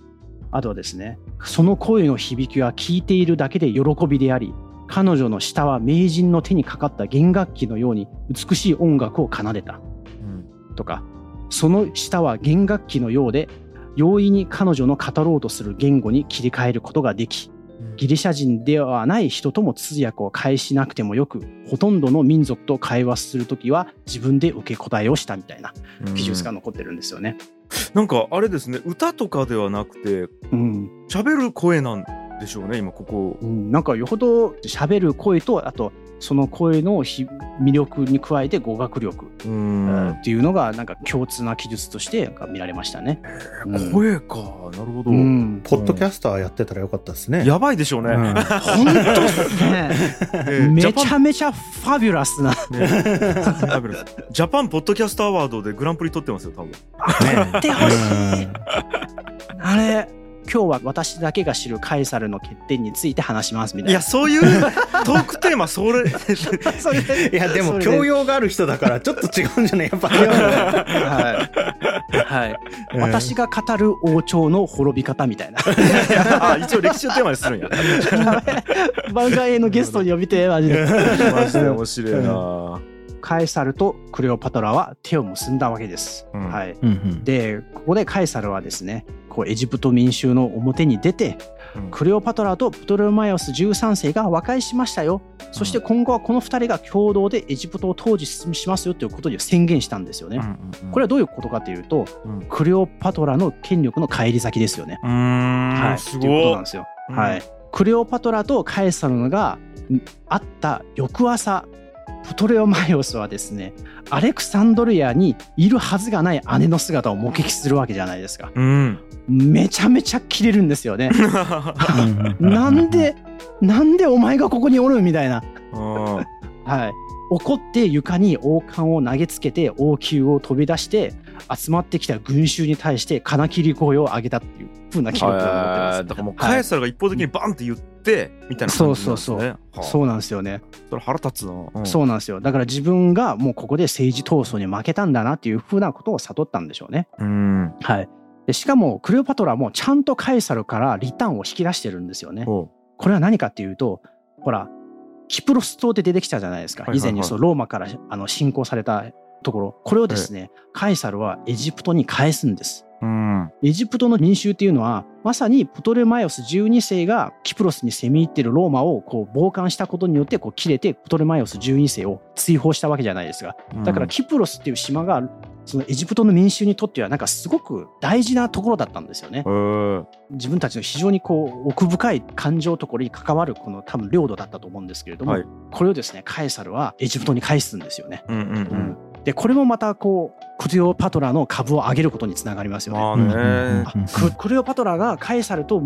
あとはですね、その声の響きは聞いているだけで喜びであり、彼女の舌は名人の手にかかった弦楽器のように美しい音楽を奏でた。うんとか、その舌は弦楽器のようで、容易に彼女の語ろうとする言語に切り替えることができ、ギリシャ人ではない人とも通訳を介しなくてもよく、ほとんどの民族と会話するときは自分で受け答えをしたみたいなうん記述が残ってるんですよね。なんかあれですね歌とかではなくてうん。喋る声なんでしょうね今ここうんなんかよほど喋る声と、あとその声のひ魅力に加えて語学力、っていうのがなんか共通な記述として見られましたね。うん。声か。なるほど。うん。ポッドキャスターやってたらよかったですね。やばいでしょうね。うん。本当っすね。ええ。めちゃめちゃファビュラスな。ね。ジャパンポッドキャストアワードでグランプリ取ってますよ多分。ねってほしい。あれ、今日は私だけが知るカエサルの欠点について話しますみたいな。いやそういうトークテーマそれそれでいやでも教養がある人だからちょっと違うんじゃない？やっぱり。はい。はい。うん私が語る王朝の滅び方みたいな。(laughs) あ一応歴史のテーマにするんや番外へのゲストに呼びて、マジで。マジで面白いなカエサルとクレオパトラは手を結んだわけです。うんはい。うんうんで、ここでカエサルはですね、こうエジプト民衆の表に出て、うんクレオパトラとプトレマイオス13世が和解しましたよ。そして今後はこの2人が共同でエジプトを統治しますよということで宣言したんですよね。これはどういうことかというと、うんクレオパトラの権力の返り咲きですよね。はい。すということなんですよ。うんはい。クレオパトラとカエサルがん会った翌朝、プトレオマイオスはですね、アレクサンドリアにいるはずがない姉の姿を目撃するわけじゃないですか。うんめちゃめちゃキレるんですよね。うんなんで、なんでお前がここにおるみたいな。うんはい。怒って床に王冠を投げつけて王宮を飛び出して集まってきた群衆に対して金切り声を上げたっていう風な記録が残ってます。だからもうはいカエサルが一方的にバンって言ってみたいな感じなんですねそうそうそうはあそうなんですよね。それ腹立つなうんそうなんですよ。だから自分がもうここで政治闘争に負けたんだなっていう風なことを悟ったんでしょうね。うんはい。でしかもクレオパトラもちゃんとカエサルからリターンを引き出してるんですよね。これは何かっていうと、ほら、キプロス島で出てきたじゃないですか。以前にそうローマからあの侵攻されたところ。これをですね、カエサルはエジプトに返すんです。うんエジプトの民衆っていうのは、まさにプトレマイオス12世がキプロスに攻め入ってるローマをこう傍観したことによってこう切れてプトレマイオス12世を追放したわけじゃないですか。だからキプロスっていう島がそのエジプトの民衆にとってはなんかすごく大事なところだったんですよね自分たちの非常にこう奥深い感情ところに関わるこの多分領土だったと思うんですけれども、はいこれをですねカエサルはエジプトに返すんですよね。うんうんうんでこれもまたこうクレオパトラの株を上げることにつながりますよね。クレオパトラがカエサルと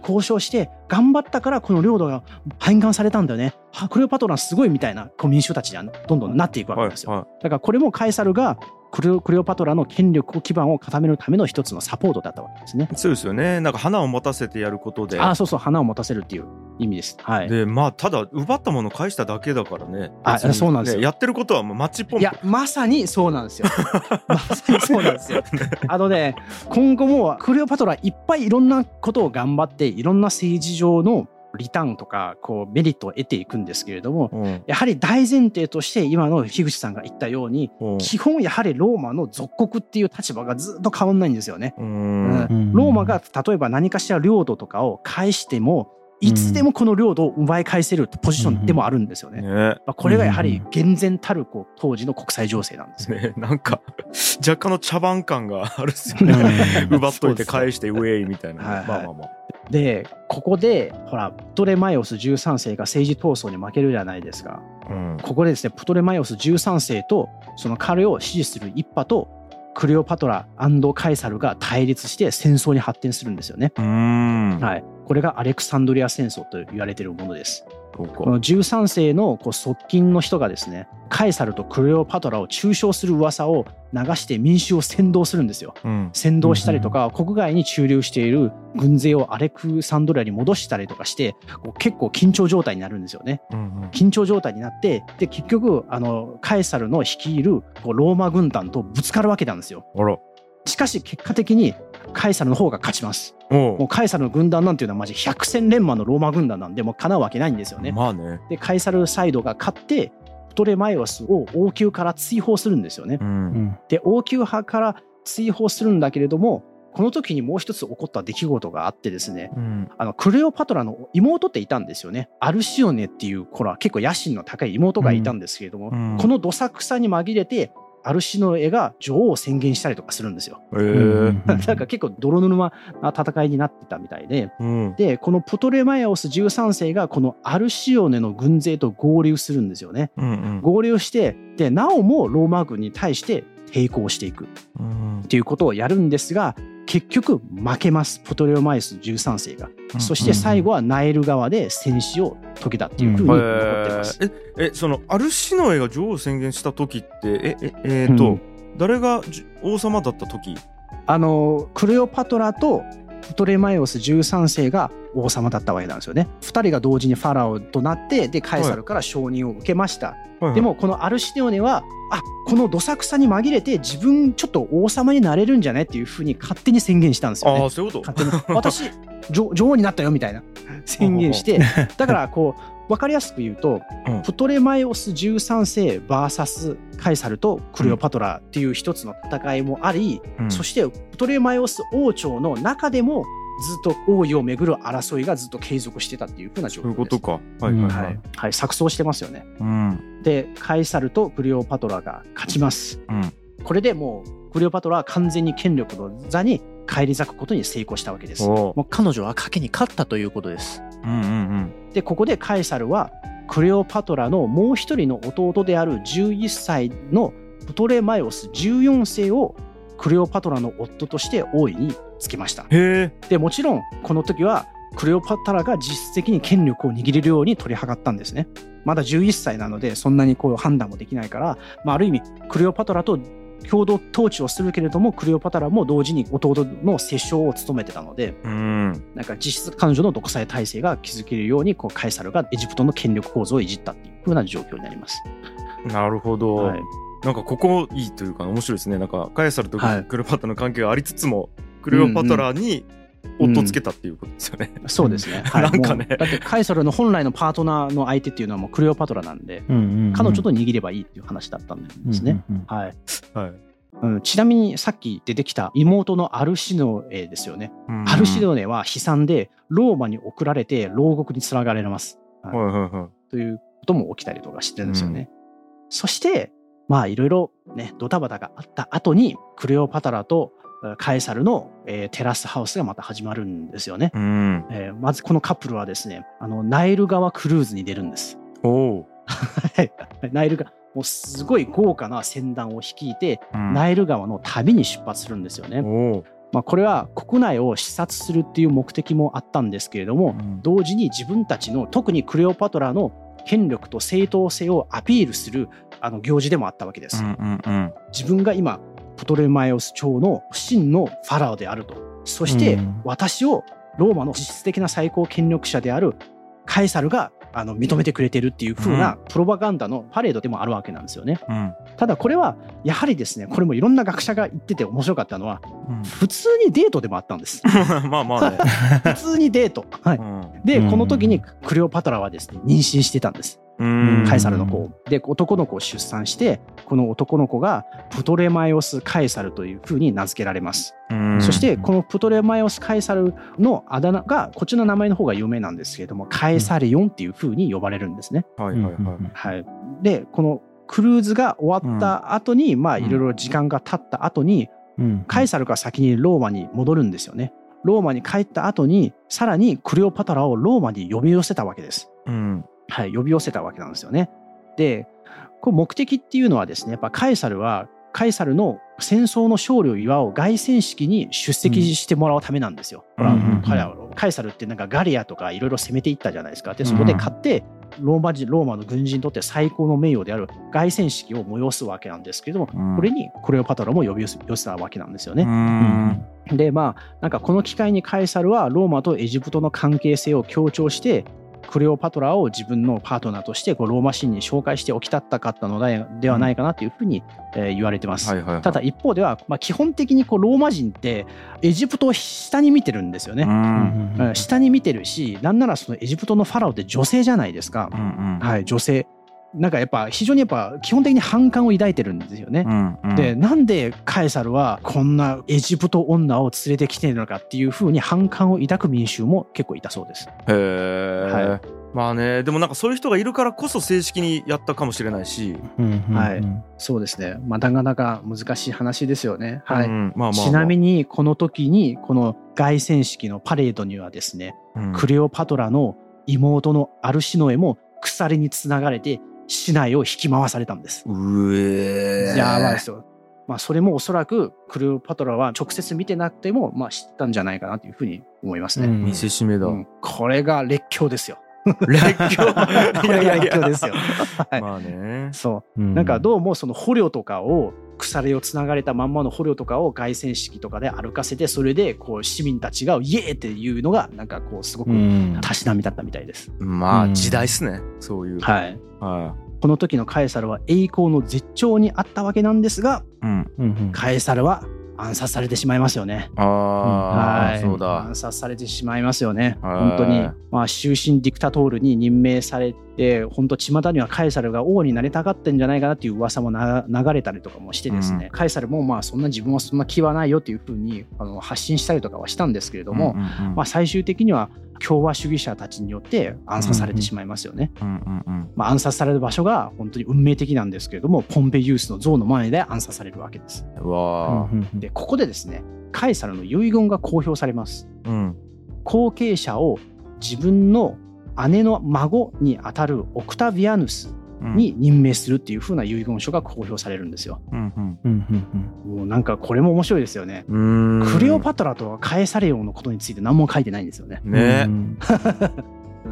交渉して頑張ったからこの領土が返還されたんだよね。はクレオパトラすごいみたいなこう民衆たちにはどんどんなっていくわけですよ。はいはだからこれもカエサルがクレオクレオパトラの権力を基盤を固めるための一つのサポートだったわけですね。いそうですよねなんか花を持たせてやることでああそうそう花を持たせるっていう意味です。はい。でまあただ奪ったものを返しただけだからねあそうなんですよねやってることはもうマッチポいやまさにそうなんですよ。(laughs) まさにそうなんですよ。あのね今後もクレオパトラいっぱいいろんなことを頑張っていろんな政治上のリターンとかこうメリットを得ていくんですけれどもうん。やはり大前提として今の樋口さんが言ったようにうん。基本やはりローマの属国っていう立場がずっと変わんないんですよね。ううん。ん。ローマが例えば何かしら領土とかを返してもいつでもこの領土を奪い返せるポジションでもあるんですよね。ね。まあ、これがやはり厳然たるこう当時の国際情勢なんですよ。ねなんか (laughs) 若干の茶番感があるっすよね。(laughs) 奪っといて返してウェイみたいな、はいはい。まあまあまあでここでほらプトレマイオス13世が政治闘争に負けるじゃないですかうんここでですねプトレマイオス13世とその彼を支持する一派とクレオパトラカエサルが対立して戦争に発展するんですよね。はい、これがアレクサンドリア戦争と言われているものです。この13世のこう側近の人がですねカエサルとクレオパトラを中傷する噂を流して民衆を扇動するんですよ。うん扇動したりとか国外に駐留している軍勢をアレクサンドリアに戻したりとかして結構緊張状態になるんですよね。うん緊張状態になってで結局あのカエサルの率いるこうローマ軍団とぶつかるわけなんですよ。しかし結果的にカエサルの方が勝ちます。おもうカエサルの軍団なんていうのはマジ百戦錬磨のローマ軍団なんでもう叶うわけないんですよね。まあね。でカエサルサイドが勝ってプトレマイオスを王宮から追放するんですよね。う。うん。んで王宮派から追放するんだけれどもこの時にもう一つ起こった出来事があってですねうん。あのクレオパトラの妹っていたんですよね。アルシオネっていうこれは結構野心の高い妹がいたんですけれども、うん。このどさくさに紛れてアルシノエが女王を宣言したりとかするんですよ。えー。(laughs) なんか結構泥沼な戦いになってたみたいで。うん。でこのプトレマイオス13世がこのアルシオネの軍勢と合流するんですよね。うんうん。合流してでなおもローマ軍に対して抵抗していく。うん。っていうことをやるんですが結局負けます。プトレマイオス13世が。そして最後はナイル川で戦死を遂げたっていうふうに残ってます。えー。ええそのアルシノエが女王を宣言した時ってえええーと、うん。誰がじ王様だった時？あのクレオパトラとプトレマイオス13世が王様だったわけなんですよね。2人が同時にファラオとなってでカエサルから承認を受けました。でもこのアルシネオネはあこのどさくさに紛れて自分ちょっと王様になれるんじゃないっていうふうに勝手に宣言したんですよねああ。そういうこと？勝手に私女女王になったよみたいな (laughs) 宣言してだからこう分かりやすく言うと、うんプトレマイオス13世 VS カエサルとクレオパトラっていう一つの戦いもあり、うんそしてプトレマイオス王朝の中でもずっと王位をめぐる争いがずっと継続してたっていうふうな状況です。そういうことかはいはいははいい、はい、錯綜してますよね。うんでカエサルとクレオパトラが勝ちます。うんこれでもうクレオパトラは完全に権力の座に返り咲くことに成功したわけです。もう彼女は賭けに勝ったということです。うんうんでここでカエサルはクレオパトラのもう一人の弟である11歳のプトレマイオス14世をクレオパトラの夫として王位につけました。でもちろんこの時はクレオパトラが実質的に権力を握れるように取り計ったんですね。まだ11歳なのでそんなにこう判断もできないから、まあ、ある意味クレオパトラと共同統治をするけれどもクレオパトラも同時に弟の摂政を務めてたのでうん。なんか実質彼女の独裁体制が築けるようにこうカエサルがエジプトの権力構造をいじったっていう風な状況になります。なるほど、はい、なんかここいいというか面白いですね。なんかカエサルとはい。クレオパトラの関係がありつつも、クレオパトラに夫つけたっていうことですよね、そうですね。(laughs) はい、なんかね。だってカエサルの本来のパートナーの相手っていうのはもうクレオパトラなんで、うんうん彼女と握ればいいっていう話だったんですね。うんうんはい。はい。うん、ちなみにさっき出てきた妹のアルシノエですよね。アルシノエは悲惨でローマに送られて牢獄につながれます。はい。はいはいはい。ということも起きたりとかしてるんですよね。そしてまあいろいろねドタバタがあった後にクレオパトラとえーカエサルの、えーテラスハウスがまた始まるんですよね。うんえーまずこのカップルはですねあのナイル川クルーズに出るんです。おナイルがもうすごい豪華な船団を率いて、うんナイル川の旅に出発するんですよね。まあ、これは国内を視察するっていう目的もあったんですけれども、うん同時に自分たちの特にクレオパトラの権力と正当性をアピールするあの行事でもあったわけです。うんうんうん自分が今プトレマイオス朝の真のファラオであるとそして私をローマの実質的な最高権力者であるカエサルがあの認めてくれてるっていう風なプロパガンダのパレードでもあるわけなんですよね。うんただこれはやはりですねこれもいろんな学者が言ってて面白かったのはうん普通にデートでもあったんです。まあまあね、普通にデート。はい、うんでこの時にクレオパトラはですね妊娠してたんです。うんカエサルの子を。で男の子を出産してこの男の子がプトレマイオス・カエサルというふうに名付けられます。うんそしてこのプトレマイオス・カエサルのあだ名がこっちの名前の方が有名なんですけれどもカエサリオンっていうふうに呼ばれるんですね。はいはいはい、はい、でこのクルーズが終わった後に、まあうんいろいろ時間が経った後に、うんカエサルが先にローマに戻るんですよね。ローマに帰った後にさらにクレオパトラをローマに呼び寄せたわけです。うんはい、呼び寄せたわけなんですよね。で、こう目的っていうのはですね、やっぱカエサルは、カエサルの戦争の勝利を祝う凱旋式に出席してもらうためなんですよ。ほら、うんうん彼はカエサルってなんかガリアとかいろいろ攻めていったじゃないですか。で、そこで勝って、ローマ人、ローマの軍人にとって最高の名誉である凱旋式を催すわけなんですけれども、うんこれにクレオパトラも呼び寄せたわけなんですようね。んでまあなんかこの機会にカエサルはローマとエジプトの関係性を強調してクレオパトラを自分のパートナーとしてこうローマ神に紹介しておきたったかったのでではないかなというふうに、えー言われてます。ただ一方では、まあ、基本的にこうローマ人ってエジプトを下に見てるんですよね。うんうん下に見てるしなんならそのエジプトのファラオって女性じゃないですか。うんはい女性なんかやっぱ非常にやっぱ基本的に反感を抱いてるんですよね。うんうんでなんでカエサルはこんなエジプト女を連れてきてるのかっていうふうに反感を抱く民衆も結構いたそうです。へえ、はまあねでもなんかそういう人がいるからこそ正式にやったかもしれないし、はいそうですね。まあなかなか難しい話ですよね。はい。うんまあまあ、まあ、ちなみにこの時にこの凱旋式のパレードにはですね、うんクレオパトラの妹のアルシノエも鎖につながれて市内を引き回されたんです。うえーやばいですよ。まあそれもおそらくクレオパトラは直接見てなくてもまあ知ったんじゃないかなというふうに思いますね。見せしめだ、うんこれが列強ですよ。列強これが列強ですよ。(laughs) はいまあねそう。なんかどうもその捕虜とかを鎖をつながれたまんまの捕虜とかを凱旋式とかで歩かせてそれでこう市民たちがイエーっていうのがなんかこうすごくたしなみだったみたいです。まあうん時代っすねそういう。はい。はこの時のカエサルは栄光の絶頂にあったわけなんですがい、うん、カエサルは暗殺されてしまいますよね。ああ、はい。そうだ。暗殺されてしまいますよね。はい。本当に、まあ、終身ディクタトールに任命されて、本当、巷にはカエサルが王になりたかったんじゃないかなっていう噂もな流れたりとかもしてですね、カエサルもまあそんな自分はそんな気はないよっていうふうにあの発信したりとかはしたんですけれども、うんうんうん。まあ、最終的には共和主義者たちによって暗殺されてしまいますよね。まあ、暗殺される場所が本当に運命的なんですけれども、ポンペイユースの像の前で暗殺されるわけです。で、ここでですね、カエサルの遺言が公表されます。ーうん後継者を自分の姉の孫にあたるオクタビアヌスうんに任命するっていう風な遺言書が公表されるんですよ。もうなんかこれも面白いですよね。クレオパトラとカエサレオンのことについて何も書いてないんですよね。ね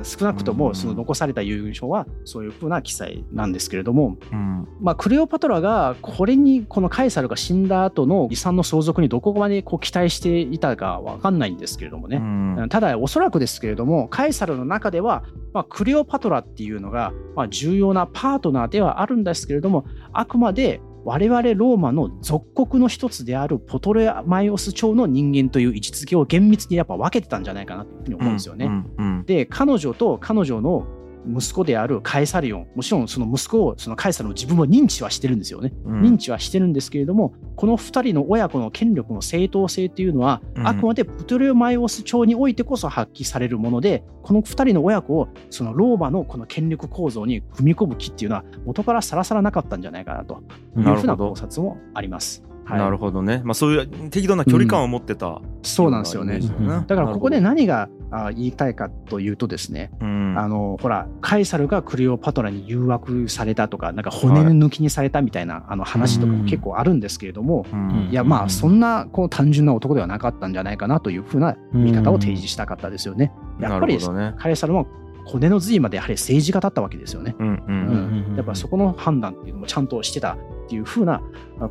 少なくともその残された遺言書はそういう風な記載なんですけれども、うん。まあ、クレオパトラがこれにこのカエサルが死んだ後の遺産の相続にどこまでこう期待していたかわかんないんですけれどもね。うん。ただおそらくですけれどもカエサルの中では、まあ、クレオパトラっていうのが、まあ、重要なパートナーではあるんですけれどもあくまで我々ローマの属国の一つであるポトレマイオス朝の人間という位置づけを厳密にやっぱ分けてたんじゃないかなというふうに思うんですよね。うんうんで彼女と彼女の息子であるカエサリオンもちろんその息子をそのカエサルの自分も認知はしてるんですよね。うん。認知はしてるんですけれどもこの2人の親子の権力の正当性っていうのは、うん。あくまでプトレマイオス朝においてこそ発揮されるものでこの2人の親子をそのローマのこの権力構造に踏み込む気っていうのは元からさらさらなかったんじゃないかなというふうな考察もあります。はい。なるほどね。まあそういう適度な距離感を持ってたそうなんですよね。ね。だからここで何があ言いたいかというとですね、うん。あのほらカエサルがクレオパトラに誘惑されたとかなんか骨抜きにされたみたいなあの話とかも結構あるんですけれども、うん。いやまあそんなこう単純な男ではなかったんじゃないかなというふうな見方を提示したかったですよね。やっぱりね。カエサルも骨の髄までやはり政治家だったわけですよね。うんううんん。やっぱそこの判断っていうのもちゃんとしてたっていうふうな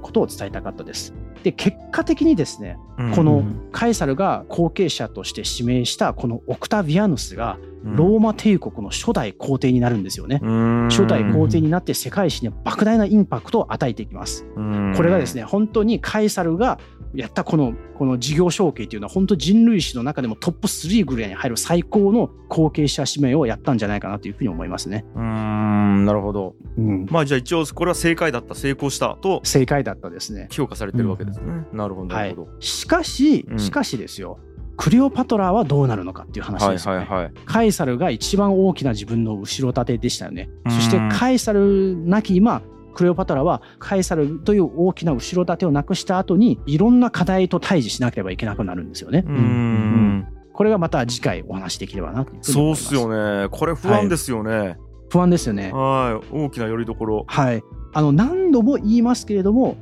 ことを伝えたかったです。で結果的にですねうんこのカエサルが後継者として指名したこのオクタビアヌスがうんローマ帝国の初代皇帝になるんですよね。うん初代皇帝になって世界史に莫大なインパクトを与えていきます。うんこれがですね、本当にカエサルがやったこのこの事業承継っていうのは本当人類史の中でもトップ3ぐらいに入る最高の後継者指名をやったんじゃないかなというふうに思いますね。うーんなるほどうん、まあじゃあ一応これは正解だった成功したと正解だったですね。評価されてるわけですね、なるほどなはい。るほど、。しかしうん。しかしですよ、クレオパトラはどうなるのかっていう話はいですよね。はいはいカエサルが一番大きな自分の後ろ盾でしたよね。うん。そしてカエサルなき今、クレオパトラはカエサルという大きな後ろ盾をなくした後にいろんな課題と対峙しなければいけなくなるんですよね。うーん。これがまた次回お話しできればなというふうにそうっ思います。よね。これ不安ですよね。不安ですよね。はい。大きな拠り所。はい。あの、何度も言いますけれども、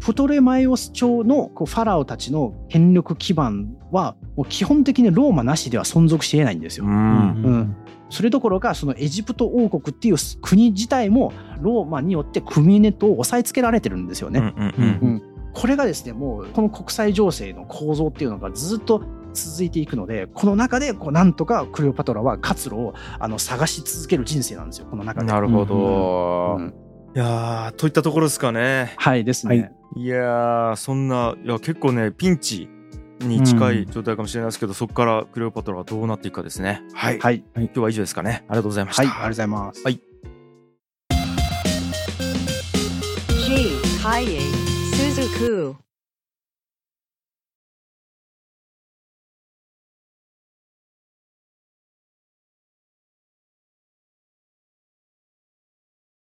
プトレマイオス朝のこうファラオたちの権力基盤は、もう基本的にローマなしでは存続し得ないんですよ。うん。うん。それどころか、そのエジプト王国っていう国自体もローマによってクミネットを押さえつけられてるんですよね。うんうんうん。これがですね、もうこの国際情勢の構造っていうのがずっと続いていくので、この中でこうなんとかクレオパトラは活路をあの探し続ける人生なんですよ、この中で。なるほど、うんいやーといったところですかねはいですね。はいいやーそんないや結構ねピンチに近い状態かもしれないですけど、そこからクレオパトラがどうなっていくかですねはい、はい。今日は以上ですかねありがとうございました、はい、ありがとうございます。はい G. Kaye Suzuku.